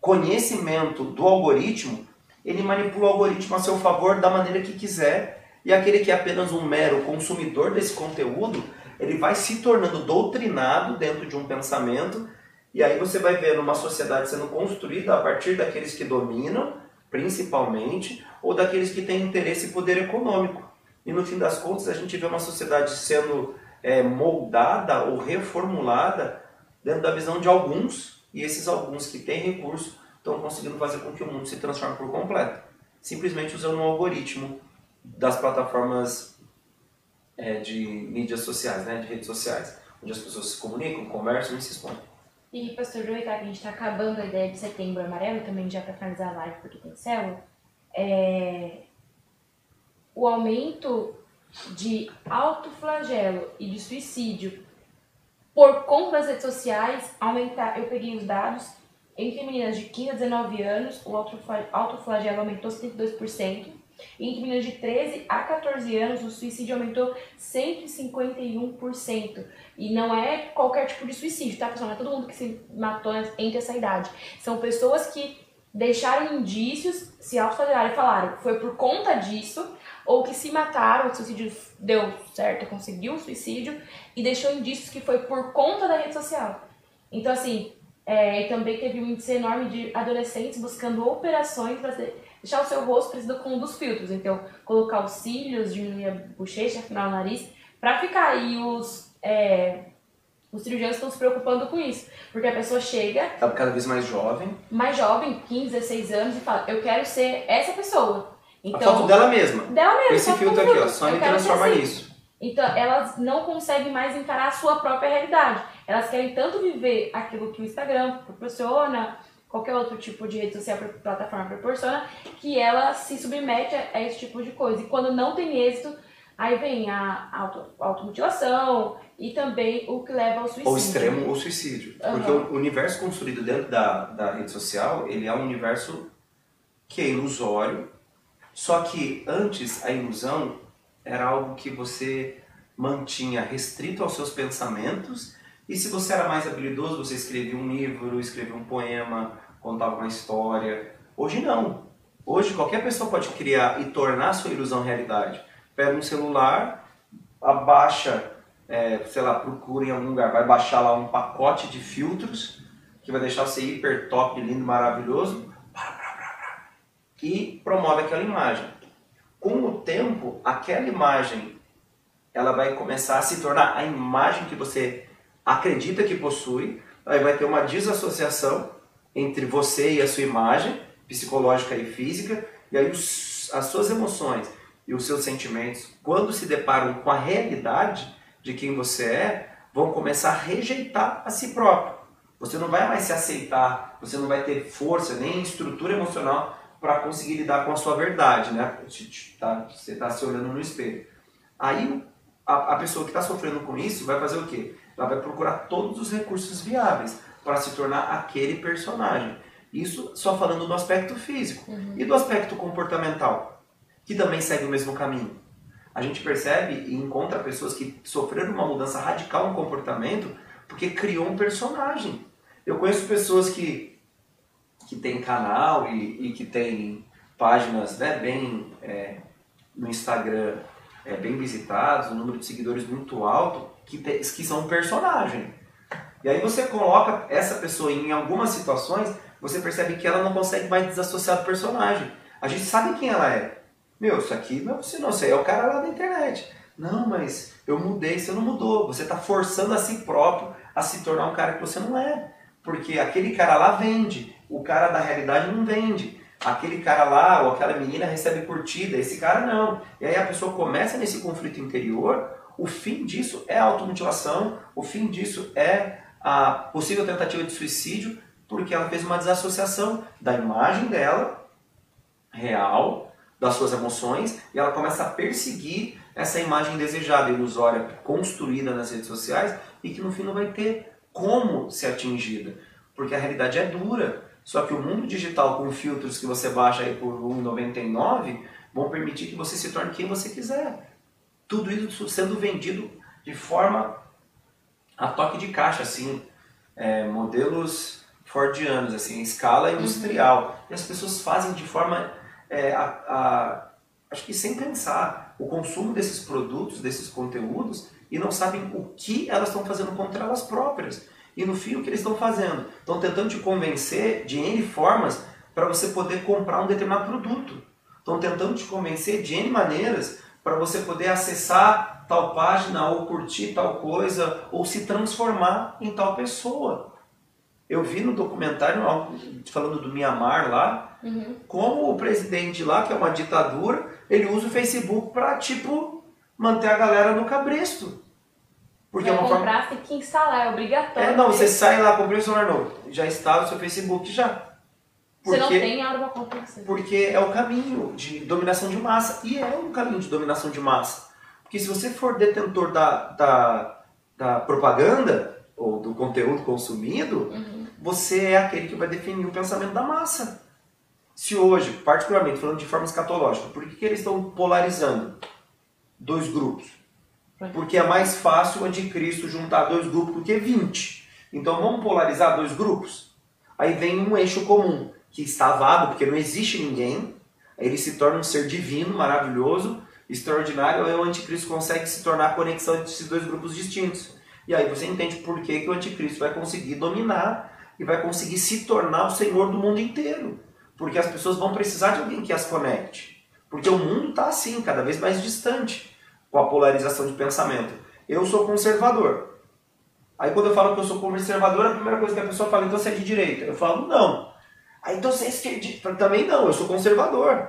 conhecimento do algoritmo, ele manipula o algoritmo a seu favor da maneira que quiser, e aquele que é apenas um mero consumidor desse conteúdo, ele vai se tornando doutrinado dentro de um pensamento e aí você vai ver uma sociedade sendo construída a partir daqueles que dominam, principalmente, ou daqueles que têm interesse e poder econômico. E no fim das contas, a gente vê uma sociedade sendo é, moldada ou reformulada dentro da visão de alguns, e esses alguns que têm recurso estão conseguindo fazer com que o mundo se transforme por completo. Simplesmente usando um algoritmo das plataformas é, de mídias sociais, né, de redes sociais, onde as pessoas se comunicam, conversam e se expõem. E, pastor, aproveitar que a gente está acabando a ideia de setembro amarelo, também já para finalizar a live, porque tem célula, é... o aumento de autoflagelo e de suicídio por conta das redes sociais aumentar. Eu peguei os dados, entre meninas de 15 a 19 anos, o autoflagelo aumentou 72%. Entre meninas de 13 a 14 anos, o suicídio aumentou 151%. E não é qualquer tipo de suicídio, tá, pessoal? Não é todo mundo que se matou entre essa idade. São pessoas que deixaram indícios, se autoflagelaram e falaram foi por conta disso, ou que se mataram, o suicídio deu certo, conseguiu o suicídio, e deixou indícios que foi por conta da rede social. Então, assim, é, também teve um índice enorme de adolescentes buscando operações para deixar o seu rosto parecido com um dos filtros. Então, colocar os cílios, diminuir a bochecha, afinar o nariz, para ficar. E os, é, os cirurgiões estão se preocupando com isso. Porque a pessoa chega. Tá cada vez mais jovem. Mais jovem, 15, 16 anos, e fala: Eu quero ser essa pessoa. Então, a foto dela mesma. Dela mesma. Esse filtro aqui, ó, só me transforma assim. nisso. Então, elas não conseguem mais encarar a sua própria realidade. Elas querem tanto viver aquilo que o Instagram proporciona, qualquer outro tipo de rede social, plataforma proporciona, que ela se submete a esse tipo de coisa. E quando não tem êxito, aí vem a auto, automutilação e também o que leva ao suicídio. O extremo, o suicídio. Uhum. Porque o universo construído dentro da, da rede social, ele é um universo que é ilusório, só que antes a ilusão era algo que você mantinha restrito aos seus pensamentos e se você era mais habilidoso, você escrevia um livro, escrevia um poema, contava uma história. Hoje não. Hoje qualquer pessoa pode criar e tornar sua ilusão realidade. Pega um celular, abaixa, é, sei lá, procura em algum lugar, vai baixar lá um pacote de filtros que vai deixar você hiper top, lindo, maravilhoso e promove aquela imagem. Com o tempo, aquela imagem ela vai começar a se tornar a imagem que você acredita que possui, aí vai ter uma desassociação entre você e a sua imagem psicológica e física, e aí os, as suas emoções e os seus sentimentos, quando se deparam com a realidade de quem você é, vão começar a rejeitar a si próprio. Você não vai mais se aceitar, você não vai ter força nem estrutura emocional para conseguir lidar com a sua verdade, né? Tá, você está se olhando no espelho. Aí a, a pessoa que está sofrendo com isso vai fazer o quê? Ela vai procurar todos os recursos viáveis para se tornar aquele personagem. Isso só falando do aspecto físico. Uhum. E do aspecto comportamental, que também segue o mesmo caminho. A gente percebe e encontra pessoas que sofreram uma mudança radical no comportamento porque criou um personagem. Eu conheço pessoas que, que têm canal e, e que têm páginas né, bem é, no Instagram é, bem visitados, um número de seguidores muito alto, que, te, que são um personagem. E aí você coloca essa pessoa em algumas situações, você percebe que ela não consegue mais desassociar do personagem. A gente sabe quem ela é. Meu, isso aqui não, se não sei, é o cara lá da internet. Não, mas eu mudei, você não mudou. Você está forçando a si próprio a se tornar um cara que você não é. Porque aquele cara lá vende, o cara da realidade não vende aquele cara lá ou aquela menina recebe curtida, esse cara não. E aí a pessoa começa nesse conflito interior, o fim disso é automutilação, o fim disso é a possível tentativa de suicídio, porque ela fez uma desassociação da imagem dela, real, das suas emoções, e ela começa a perseguir essa imagem desejada, ilusória, construída nas redes sociais, e que no fim não vai ter como ser atingida, porque a realidade é dura. Só que o mundo digital com filtros que você baixa aí por R$1,99 vão permitir que você se torne quem você quiser. Tudo isso sendo vendido de forma a toque de caixa, assim, é, modelos fordianos, assim, em escala uhum. industrial. Uhum. E as pessoas fazem de forma, é, a, a, acho que sem pensar, o consumo desses produtos, desses conteúdos, e não sabem o que elas estão fazendo contra elas próprias. E no fim, o que eles estão fazendo? Estão tentando te convencer de N formas para você poder comprar um determinado produto. Estão tentando te convencer de N maneiras para você poder acessar tal página ou curtir tal coisa ou se transformar em tal pessoa. Eu vi no documentário, falando do Mianmar lá, uhum. como o presidente lá, que é uma ditadura, ele usa o Facebook para, tipo, manter a galera no cabresto. Porque é uma comprar, forma... tem que instalar, é obrigatório. É, não, você sai lá, comprei um celular novo, já instala o seu Facebook já. Porque, você não tem, abre uma conta Porque é o caminho de dominação de massa. E é um caminho de dominação de massa. Porque se você for detentor da, da, da propaganda, ou do conteúdo consumido, uhum. você é aquele que vai definir o pensamento da massa. Se hoje, particularmente falando de forma escatológica, por que, que eles estão polarizando dois grupos? Porque é mais fácil o anticristo juntar dois grupos do que 20. Então vamos polarizar dois grupos? Aí vem um eixo comum, que está vago, porque não existe ninguém. Ele se torna um ser divino, maravilhoso, extraordinário, aí o anticristo consegue se tornar a conexão entre esses dois grupos distintos. E aí você entende por que, que o anticristo vai conseguir dominar e vai conseguir se tornar o senhor do mundo inteiro. Porque as pessoas vão precisar de alguém que as conecte. Porque o mundo está assim, cada vez mais distante, com a polarização de pensamento. Eu sou conservador. Aí quando eu falo que eu sou conservador, a primeira coisa que a pessoa fala, então você é de direita. Eu falo, não. Aí então você é esquerdista. Também não, eu sou conservador.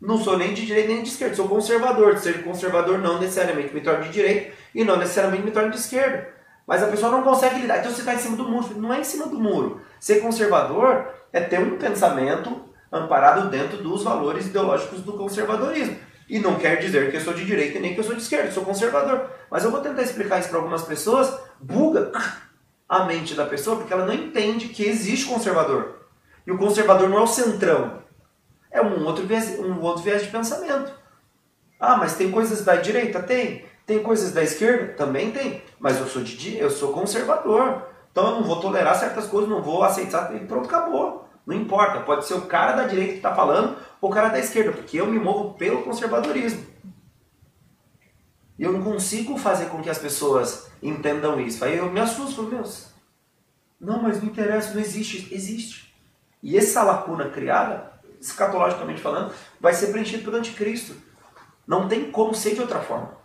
Não sou nem de direita nem de esquerda, sou conservador. Ser conservador não necessariamente me torna de direita e não necessariamente me torna de esquerda. Mas a pessoa não consegue lidar. Então você está em cima do muro. Não é em cima do muro. Ser conservador é ter um pensamento amparado dentro dos valores ideológicos do conservadorismo. E não quer dizer que eu sou de direita nem que eu sou de esquerda, eu sou conservador. Mas eu vou tentar explicar isso para algumas pessoas, buga a mente da pessoa, porque ela não entende que existe conservador. E o conservador não é o centrão. É um outro viés, um outro viés de pensamento. Ah, mas tem coisas da direita? Tem. Tem coisas da esquerda? Também tem. Mas eu sou, de, eu sou conservador. Então eu não vou tolerar certas coisas, não vou aceitar e pronto, acabou. Não importa, pode ser o cara da direita que está falando ou o cara da esquerda, porque eu me movo pelo conservadorismo. E eu não consigo fazer com que as pessoas entendam isso. Aí eu me assusto, meu Deus. Não, mas não interessa, não existe. Existe. E essa lacuna criada, escatologicamente falando, vai ser preenchida pelo anticristo. Não tem como ser de outra forma.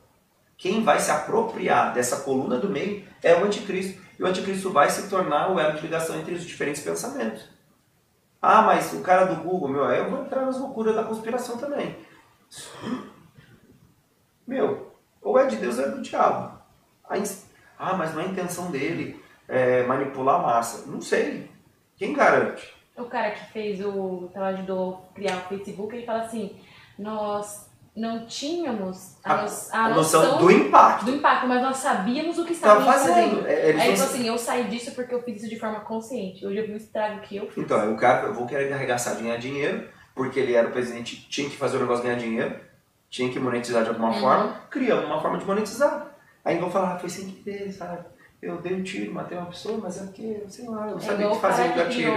Quem vai se apropriar dessa coluna do meio é o anticristo. E o anticristo vai se tornar o elo de ligação entre os diferentes pensamentos. Ah, mas o cara do Google, meu, eu vou entrar nas loucuras da conspiração também. Meu, ou é de Deus ou é do diabo. Ah, mas não é intenção dele é, manipular a massa. Não sei. Quem garante? O cara que fez o. Ela ajudou a criar o Facebook, ele fala assim: nós não tínhamos a, a, a, noção, noção, do impacto. Do impacto, mas nós sabíamos o que estávamos fazendo. fazendo. É, Aí ele falou assim, eu saí disso porque eu fiz isso de forma consciente. Hoje eu vi o estrago que eu fiz. Então, o cara, eu vou querer arregaçar ganhar dinheiro, porque ele era o presidente, tinha que fazer o negócio ganhar dinheiro, tinha que monetizar de alguma uhum. forma, criamos uma forma de monetizar. Aí vão falar, ah, foi sem querer, sabe? Eu dei um tiro, matei uma pessoa, mas é porque, sei lá, eu não é sabia o que fazer o gatilho.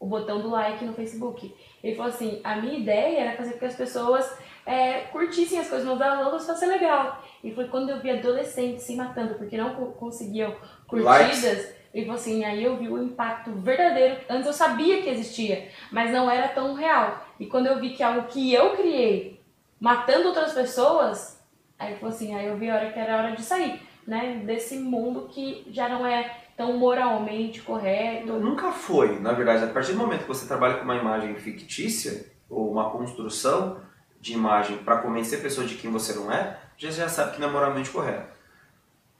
O botão do like no Facebook. Ele falou assim: a minha ideia era fazer com que as pessoas é, curtissem as coisas, outras para ser legal. E foi quando eu vi adolescentes se matando porque não conseguiam curtidas. Likes. E falou assim, aí eu vi o impacto verdadeiro. Antes eu sabia que existia, mas não era tão real. E quando eu vi que algo que eu criei, matando outras pessoas, aí falou assim, aí eu vi a hora que era hora de sair, né? Desse mundo que já não é tão moralmente correto. Nunca foi, na verdade. A partir do momento que você trabalha com uma imagem fictícia ou uma construção, de imagem para convencer a pessoa de quem você não é, já já sabe que não é moralmente correto.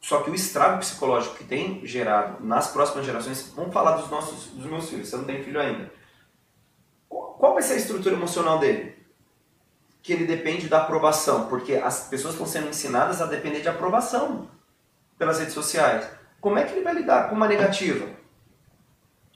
Só que o estrago psicológico que tem gerado nas próximas gerações, vamos falar dos nossos, dos meus filhos, você não tem filho ainda. Qual vai ser a estrutura emocional dele? Que ele depende da aprovação, porque as pessoas estão sendo ensinadas a depender de aprovação pelas redes sociais. Como é que ele vai lidar com uma negativa?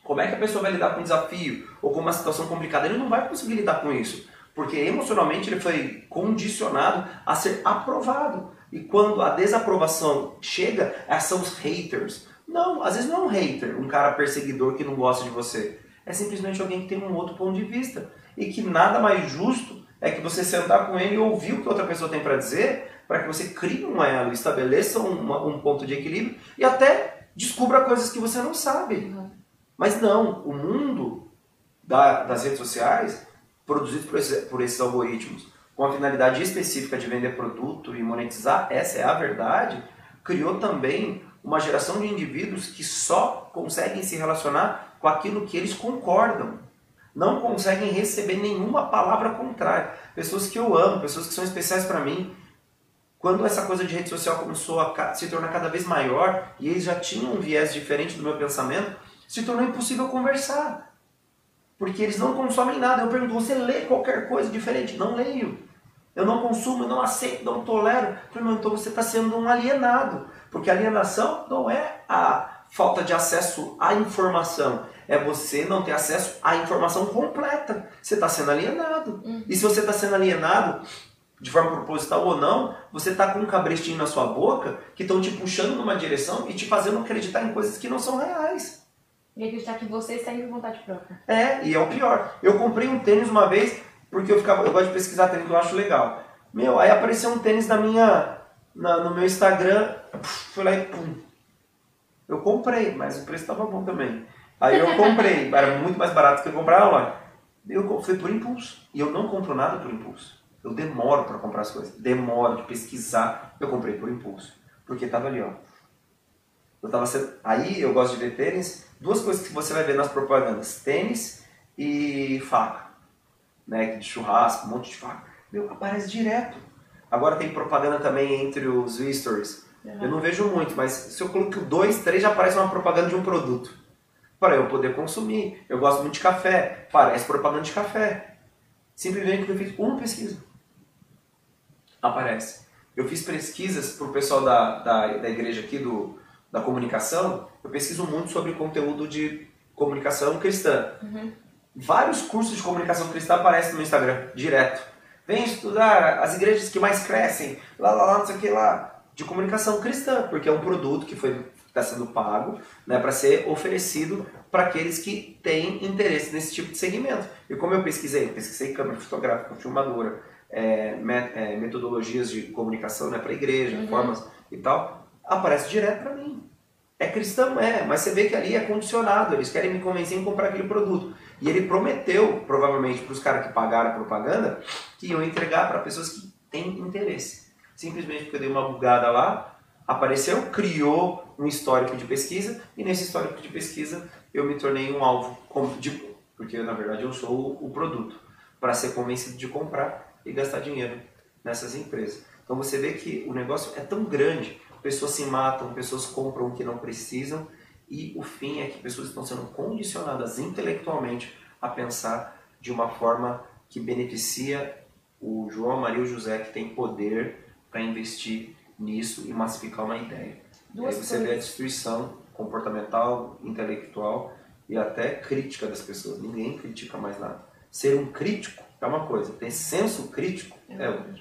Como é que a pessoa vai lidar com um desafio ou com uma situação complicada? Ele não vai conseguir lidar com isso porque emocionalmente ele foi condicionado a ser aprovado. E quando a desaprovação chega, são os haters. Não, às vezes não é um hater, um cara perseguidor que não gosta de você. É simplesmente alguém que tem um outro ponto de vista. E que nada mais justo é que você sentar com ele e ouvir o que outra pessoa tem para dizer, para que você crie um elo, estabeleça um, um ponto de equilíbrio e até descubra coisas que você não sabe. Uhum. Mas não, o mundo da, das redes sociais produzidos por, esse, por esses algoritmos com a finalidade específica de vender produto e monetizar, essa é a verdade, criou também uma geração de indivíduos que só conseguem se relacionar com aquilo que eles concordam. Não conseguem receber nenhuma palavra contrária. Pessoas que eu amo, pessoas que são especiais para mim. Quando essa coisa de rede social começou a se tornar cada vez maior e eles já tinham um viés diferente do meu pensamento, se tornou impossível conversar. Porque eles não consomem nada. Eu pergunto, você lê qualquer coisa diferente? Não leio. Eu não consumo, eu não aceito, não tolero. então você está sendo um alienado. Porque alienação não é a falta de acesso à informação. É você não ter acesso à informação completa. Você está sendo alienado. Uhum. E se você está sendo alienado, de forma proposital ou não, você está com um cabrestinho na sua boca que estão te puxando numa direção e te fazendo acreditar em coisas que não são reais. E acreditar que você está indo vontade própria. É, e é o pior. Eu comprei um tênis uma vez porque eu ficava, eu gosto de pesquisar tênis que eu acho legal. Meu, aí apareceu um tênis na minha, na, no meu Instagram, fui lá e pum. Eu comprei, mas o preço estava bom também. Aí eu comprei, era muito mais barato que eu comprar lá. Eu fui por impulso. E eu não compro nada por impulso. Eu demoro para comprar as coisas. Demoro de pesquisar. Eu comprei por impulso. Porque estava ali, ó. Eu tava sendo... Aí eu gosto de ver tênis. Duas coisas que você vai ver nas propagandas: tênis e faca. Né? De churrasco, um monte de faca. Meu, aparece direto. Agora tem propaganda também entre os stories. Uhum. Eu não vejo muito, mas se eu coloco dois, três, já aparece uma propaganda de um produto. Para eu poder consumir. Eu gosto muito de café. Parece propaganda de café. Simplesmente eu fiz uma pesquisa. Aparece. Eu fiz pesquisas para o pessoal da, da, da igreja aqui, do, da comunicação. Eu pesquiso muito sobre conteúdo de comunicação cristã. Uhum. Vários cursos de comunicação cristã aparecem no Instagram, direto. Vem estudar as igrejas que mais crescem, lá, lá, lá, não sei o que lá, de comunicação cristã, porque é um produto que foi está sendo pago né, para ser oferecido para aqueles que têm interesse nesse tipo de segmento. E como eu pesquisei, pesquisei câmera fotográfica, filmadora, é, é, metodologias de comunicação né, para a igreja, uhum. formas e tal, aparece direto para mim. É cristão, é, mas você vê que ali é condicionado, eles querem me convencer em comprar aquele produto. E ele prometeu, provavelmente, para os caras que pagaram a propaganda, que iam entregar para pessoas que têm interesse. Simplesmente porque eu dei uma bugada lá, apareceu, criou um histórico de pesquisa, e nesse histórico de pesquisa eu me tornei um alvo, de, porque na verdade eu sou o produto, para ser convencido de comprar e gastar dinheiro nessas empresas. Então você vê que o negócio é tão grande, pessoas se matam, pessoas compram o que não precisam, e o fim é que pessoas estão sendo condicionadas intelectualmente a pensar de uma forma que beneficia o João, Maria e o José, que tem poder para investir nisso e massificar uma ideia. Duas e aí você coisas. vê a destruição comportamental, intelectual e até crítica das pessoas. Ninguém critica mais nada. Ser um crítico é uma coisa, ter senso crítico é, é outra.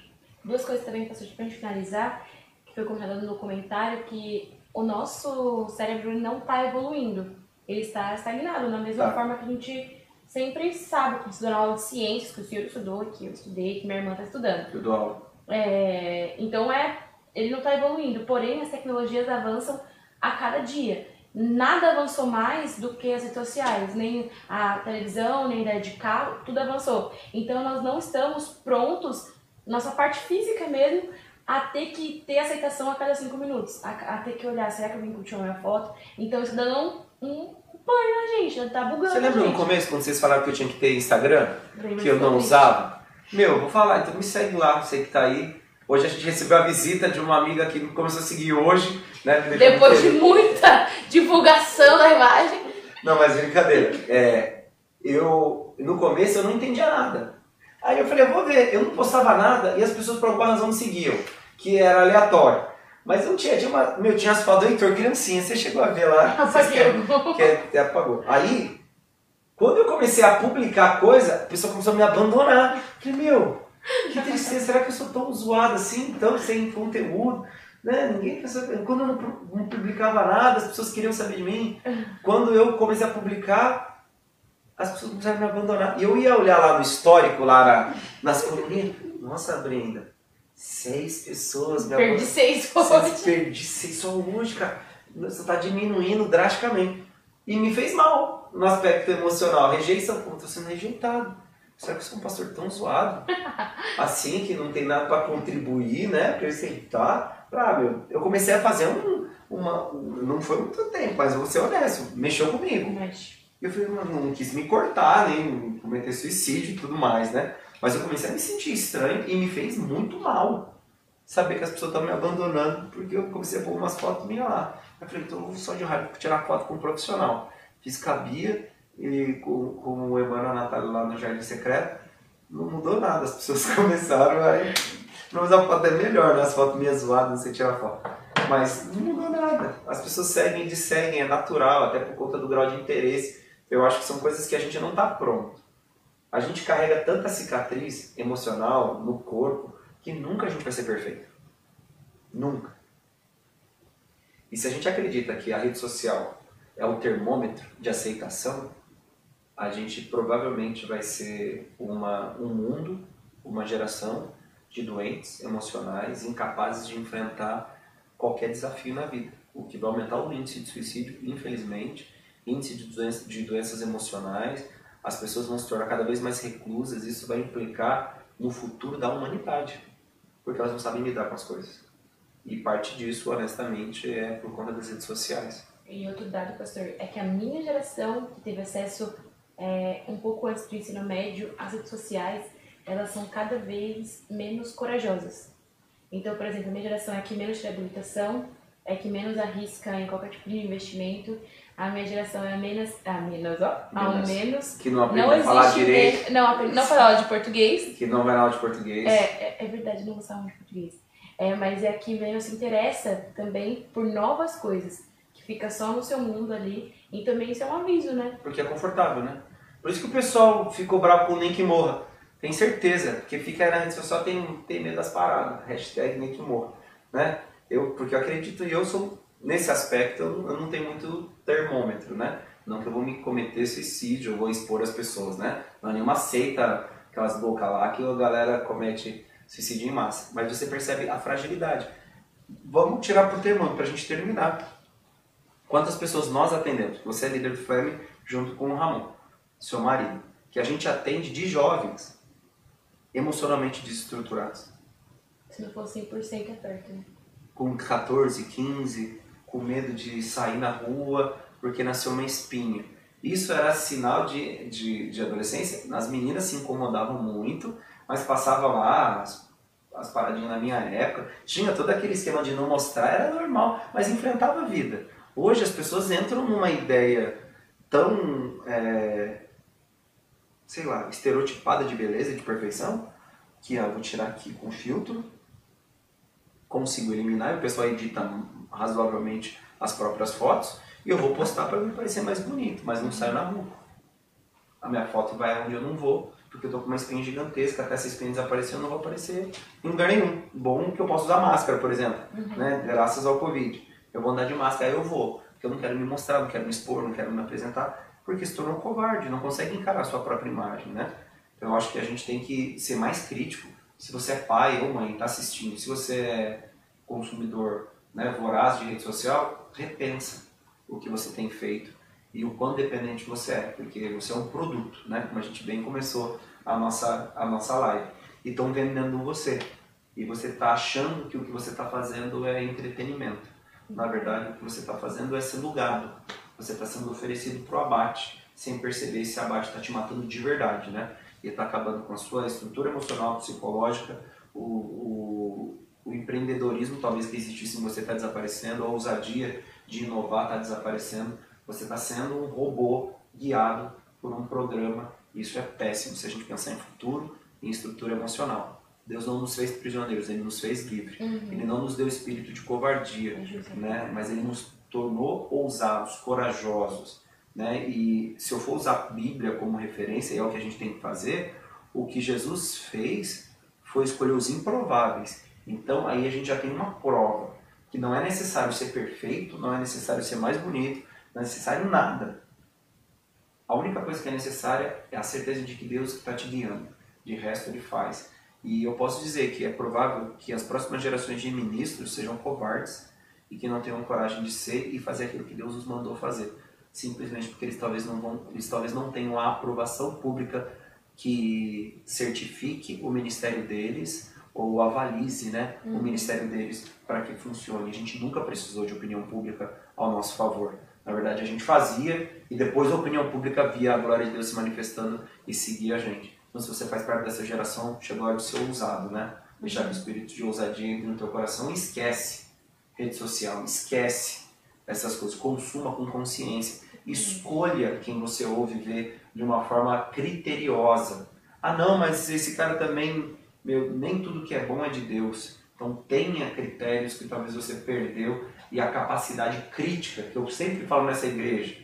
Duas coisas também, para a gente finalizar, que foi comentado no comentário, que o nosso cérebro não está evoluindo. Ele está estagnado, da mesma tá. forma que a gente sempre sabe que estudou aula de ciências, que o senhor estudou, que eu estudei, que minha irmã está estudando. Estudou aula. É, então é, ele não está evoluindo, porém as tecnologias avançam a cada dia. Nada avançou mais do que as redes sociais, nem a televisão, nem a ideia de carro, tudo avançou. Então nós não estamos prontos, nossa parte física mesmo, a ter que ter aceitação a cada cinco minutos, a, a ter que olhar, será que alguém curtiu a minha foto? Então isso dá um, um banho na gente, tá bugando. Você lembra no começo, quando vocês falaram que eu tinha que ter Instagram, que eu não usava? Meu, vou falar, então me segue lá, você que tá aí. Hoje a gente recebeu a visita de uma amiga que começou a seguir hoje, né? Depois de muita divulgação da imagem. Não, mas brincadeira. É, eu, no começo eu não entendia nada. Aí eu falei, eu vou ver. Eu não postava nada e as pessoas por alguma razão me seguiam que era aleatório. Mas eu tinha, tinha uma, meu, tinha as fotos do Heitor criancinha, você chegou a ver lá. *laughs* Apagou. Que, que apagou. Aí, quando eu comecei a publicar coisa, a pessoa começou a me abandonar. Eu falei, meu, que tristeza, será que eu sou tão zoado assim, tão sem conteúdo? Né? Ninguém. Quando eu não, não publicava nada, as pessoas queriam saber de mim. Quando eu comecei a publicar, as pessoas começaram a me abandonar. E eu ia olhar lá no histórico, lá na, nas coluninhas. Nossa, Brenda, Seis pessoas, meu Perdi seis hoje. Perdi seis só hoje, cara. Você está diminuindo drasticamente. E me fez mal no aspecto emocional. Rejeição, como estou sendo rejeitado. Será que eu sou um pastor tão zoado? *laughs* Assim, que não tem nada para contribuir, né? Para aceitar. Ah, meu, eu comecei a fazer um, uma. Não foi muito tempo, mas vou ser honesto, mexeu comigo. Mas, Eu falei, não, não quis me cortar, nem cometer suicídio e tudo mais, né? Mas eu comecei a me sentir estranho e me fez muito mal. Saber que as pessoas estão me abandonando porque eu comecei a pôr umas fotos minhas lá. Eu falei, então eu vou só de raiva tirar foto com um profissional. Fiz cabia e com, com o Emmanuel Natália lá no Jardim Secreto. Não mudou nada, as pessoas *laughs* começaram a. Mas a foto é melhor, né? As fotos minhas zoadas, você tira foto. Mas não mudou nada. As pessoas seguem e desseguem, é natural, até por conta do grau de interesse. Eu acho que são coisas que a gente não está pronto. A gente carrega tanta cicatriz emocional no corpo que nunca a gente vai ser perfeito. Nunca. E se a gente acredita que a rede social é o termômetro de aceitação, a gente provavelmente vai ser uma, um mundo, uma geração de doentes emocionais incapazes de enfrentar qualquer desafio na vida, o que vai aumentar o índice de suicídio, infelizmente, índice de, doença, de doenças emocionais, as pessoas vão se tornar cada vez mais reclusas, isso vai implicar no futuro da humanidade, porque elas não sabem lidar com as coisas. E parte disso, honestamente, é por conta das redes sociais. E outro dado, pastor, é que a minha geração, que teve acesso é, um pouco antes do ensino médio às redes sociais, elas são cada vez menos corajosas. Então, por exemplo, a minha geração é a que menos tira habilitação, é que menos arrisca em qualquer tipo de investimento. A minha geração é a menos, a menos, ó, ao Menos. menos. Que não aprende Não a falar direito, não, aprende- não fala aula de português. que não vai na aula de português. É, é, é verdade, não gostava muito de português. É, mas é a que menos se interessa também por novas coisas, que fica só no seu mundo ali. E também isso é um aviso, né? Porque é confortável, né? Por isso que o pessoal ficou bravo com o nem que morra. Tem certeza, porque fica na rede social tem, tem medo das paradas. Hashtag nem que morra. Né? Eu, porque eu acredito e eu sou, nesse aspecto, eu, não tenho muito termômetro, né? Não que eu vou me cometer suicídio, eu vou expor as pessoas, né? Não é nenhuma seita, aquelas bocas lá que a galera comete suicídio em massa. Mas você percebe a fragilidade. Vamos tirar pro termômetro pra gente terminar. Quantas pessoas nós atendemos? Você é líder do Flame junto com o Ramon, seu marido. Que a gente atende de jovens emocionalmente desestruturados. Se não for 100% é perto, né? Com 14, 15, com medo de sair na rua porque nasceu uma espinha. Isso era sinal de, de, de adolescência. As meninas se incomodavam muito, mas passavam lá as, as paradinhas na minha época. Tinha todo aquele esquema de não mostrar, era normal, mas enfrentava a vida. Hoje as pessoas entram numa ideia tão, é, sei lá, estereotipada de beleza, de perfeição, que ah, vou tirar aqui com filtro, consigo eliminar, e o pessoal edita razoavelmente as próprias fotos, e eu vou postar para me parecer mais bonito, mas não saio na rua. A minha foto vai onde eu não vou, porque eu tô com uma espinha gigantesca, até essa espinha desaparecer eu não vou aparecer em lugar nenhum. Bom que eu posso usar máscara, por exemplo, né? graças ao Covid. Eu vou andar de máscara, aí eu vou, porque eu não quero me mostrar, não quero me expor, não quero me apresentar, porque se tornou covarde, não consegue encarar a sua própria imagem, né? Então eu acho que a gente tem que ser mais crítico. Se você é pai ou mãe, está assistindo, se você é consumidor né, voraz de rede social, repensa o que você tem feito e o quão dependente você é, porque você é um produto, né? Como a gente bem começou a nossa, a nossa live. E estão vendendo você. E você está achando que o que você está fazendo é entretenimento. Na verdade, o que você está fazendo é ser lugado. Você está sendo oferecido para o abate, sem perceber se abate está te matando de verdade, né? E está acabando com a sua estrutura emocional, psicológica, o, o, o empreendedorismo talvez que existisse em você está desaparecendo, a ousadia de inovar está desaparecendo. Você está sendo um robô guiado por um programa. Isso é péssimo se a gente pensar em futuro e em estrutura emocional. Deus não nos fez prisioneiros, Ele nos fez livres. Ele não nos deu espírito de covardia, né? mas Ele nos tornou ousados, corajosos. Né? E se eu for usar a Bíblia como referência, e é o que a gente tem que fazer, o que Jesus fez foi escolher os improváveis. Então aí a gente já tem uma prova que não é necessário ser perfeito, não é necessário ser mais bonito, não é necessário nada. A única coisa que é necessária é a certeza de que Deus está te guiando. De resto, Ele faz. E eu posso dizer que é provável que as próximas gerações de ministros sejam covardes e que não tenham coragem de ser e fazer aquilo que Deus os mandou fazer. Simplesmente porque eles talvez não, vão, eles talvez não tenham a aprovação pública que certifique o ministério deles ou avalize né, uhum. o ministério deles para que funcione. A gente nunca precisou de opinião pública ao nosso favor. Na verdade, a gente fazia e depois a opinião pública via a glória de Deus se manifestando e seguia a gente. Então, se você faz parte dessa geração, chegou a hora de ser ousado, né? Deixar que o espírito de ousadia entre no teu coração e esquece rede social, esquece essas coisas. Consuma com consciência. Escolha quem você ouve ver de uma forma criteriosa. Ah, não, mas esse cara também, meu, nem tudo que é bom é de Deus. Então tenha critérios que talvez você perdeu e a capacidade crítica, que eu sempre falo nessa igreja.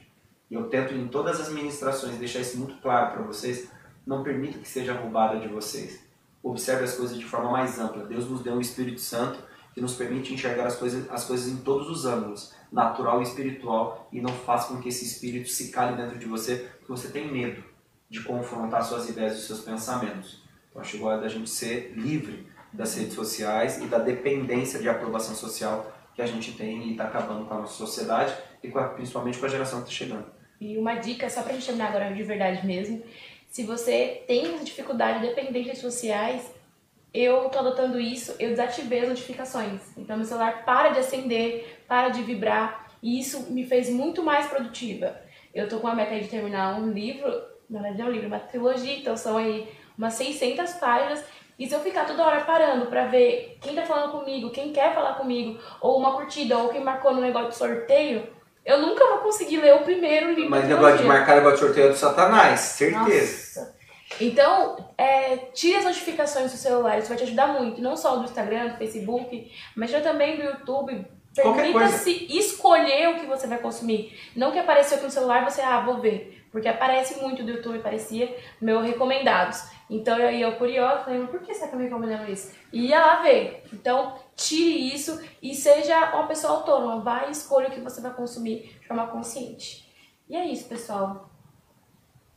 E eu tento em todas as ministrações deixar isso muito claro para vocês. Não permita que seja roubada de vocês. Observe as coisas de forma mais ampla. Deus nos deu um Espírito Santo que nos permite enxergar as coisas, as coisas em todos os ângulos, natural e espiritual, e não faz com que esse espírito se cale dentro de você, porque você tem medo de confrontar suas ideias e seus pensamentos. Então, acho igual da gente ser livre das redes sociais e da dependência de aprovação social que a gente tem e está acabando com a nossa sociedade e com a, principalmente com a geração que está chegando. E uma dica, só para a gente terminar agora de verdade mesmo, se você tem dificuldade de redes sociais, eu tô adotando isso, eu desativei as notificações. Então meu celular para de acender, para de vibrar, e isso me fez muito mais produtiva. Eu tô com a meta de terminar um livro, na verdade é um livro, uma trilogia, então são aí umas 600 páginas, e se eu ficar toda hora parando pra ver quem tá falando comigo, quem quer falar comigo, ou uma curtida, ou quem marcou no negócio de sorteio, eu nunca vou conseguir ler o primeiro livro. Mas negócio de marcar negócio de sorteio é do Satanás, certeza. Nossa. Então, é, tire as notificações do celular, isso vai te ajudar muito, não só do Instagram, do Facebook, mas também do YouTube. Permita-se escolher o que você vai consumir. Não que apareceu aqui no celular você, ah, vou ver. Porque aparece muito do YouTube, parecia meu recomendados. Então eu ia curiosa, falei, por que você está me recomendando isso? E ia lá ver. Então, tire isso e seja uma pessoa autônoma. Vai e escolha o que você vai consumir de forma consciente. E é isso, pessoal.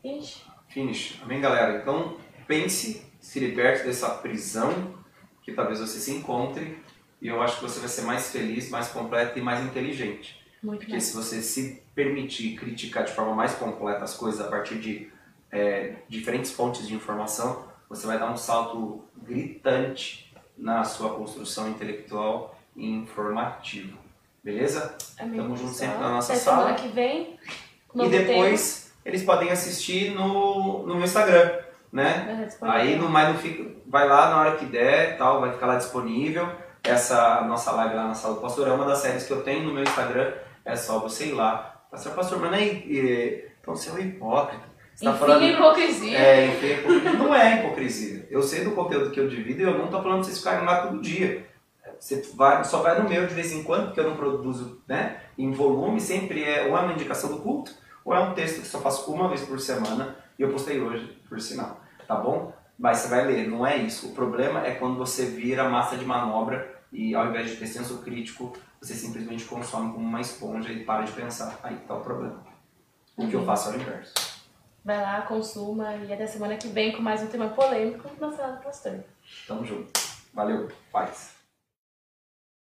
Gente. Finish. Amém, galera? Então, pense, se liberte dessa prisão que talvez você se encontre e eu acho que você vai ser mais feliz, mais completo e mais inteligente. Muito Porque se você se permitir criticar de forma mais completa as coisas a partir de é, diferentes fontes de informação, você vai dar um salto gritante na sua construção intelectual e informativa. Beleza? Amém, Tamo junto sempre na nossa Até sala. semana que vem. E depois eles podem assistir no, no meu Instagram, né? Aí no mais não fica, vai lá na hora que der, tal, vai ficar lá disponível. Essa nossa live lá na sala do pastor é uma das séries que eu tenho no meu Instagram. É só você ir lá. Pastor, pastor, mas não é, então você é um hipócrita. Você tá falando, hipocrisia. É, enfim, hipocrisia. Não é hipocrisia. Eu sei do conteúdo que eu divido e eu não tô falando pra vocês ficarem lá todo dia. Você vai, só vai no meu de vez em quando, porque eu não produzo né, em volume, sempre é ou é uma indicação do culto, ou é um texto que só faço uma vez por semana e eu postei hoje, por sinal, tá bom? Mas você vai ler, não é isso. O problema é quando você vira massa de manobra e ao invés de ter senso crítico, você simplesmente consome como uma esponja e para de pensar. Aí tá o problema. O uhum. que eu uhum. faço é o inverso. Vai lá, consuma e até semana que vem com mais um tema polêmico na sala do pastor. Tamo junto. Valeu, paz.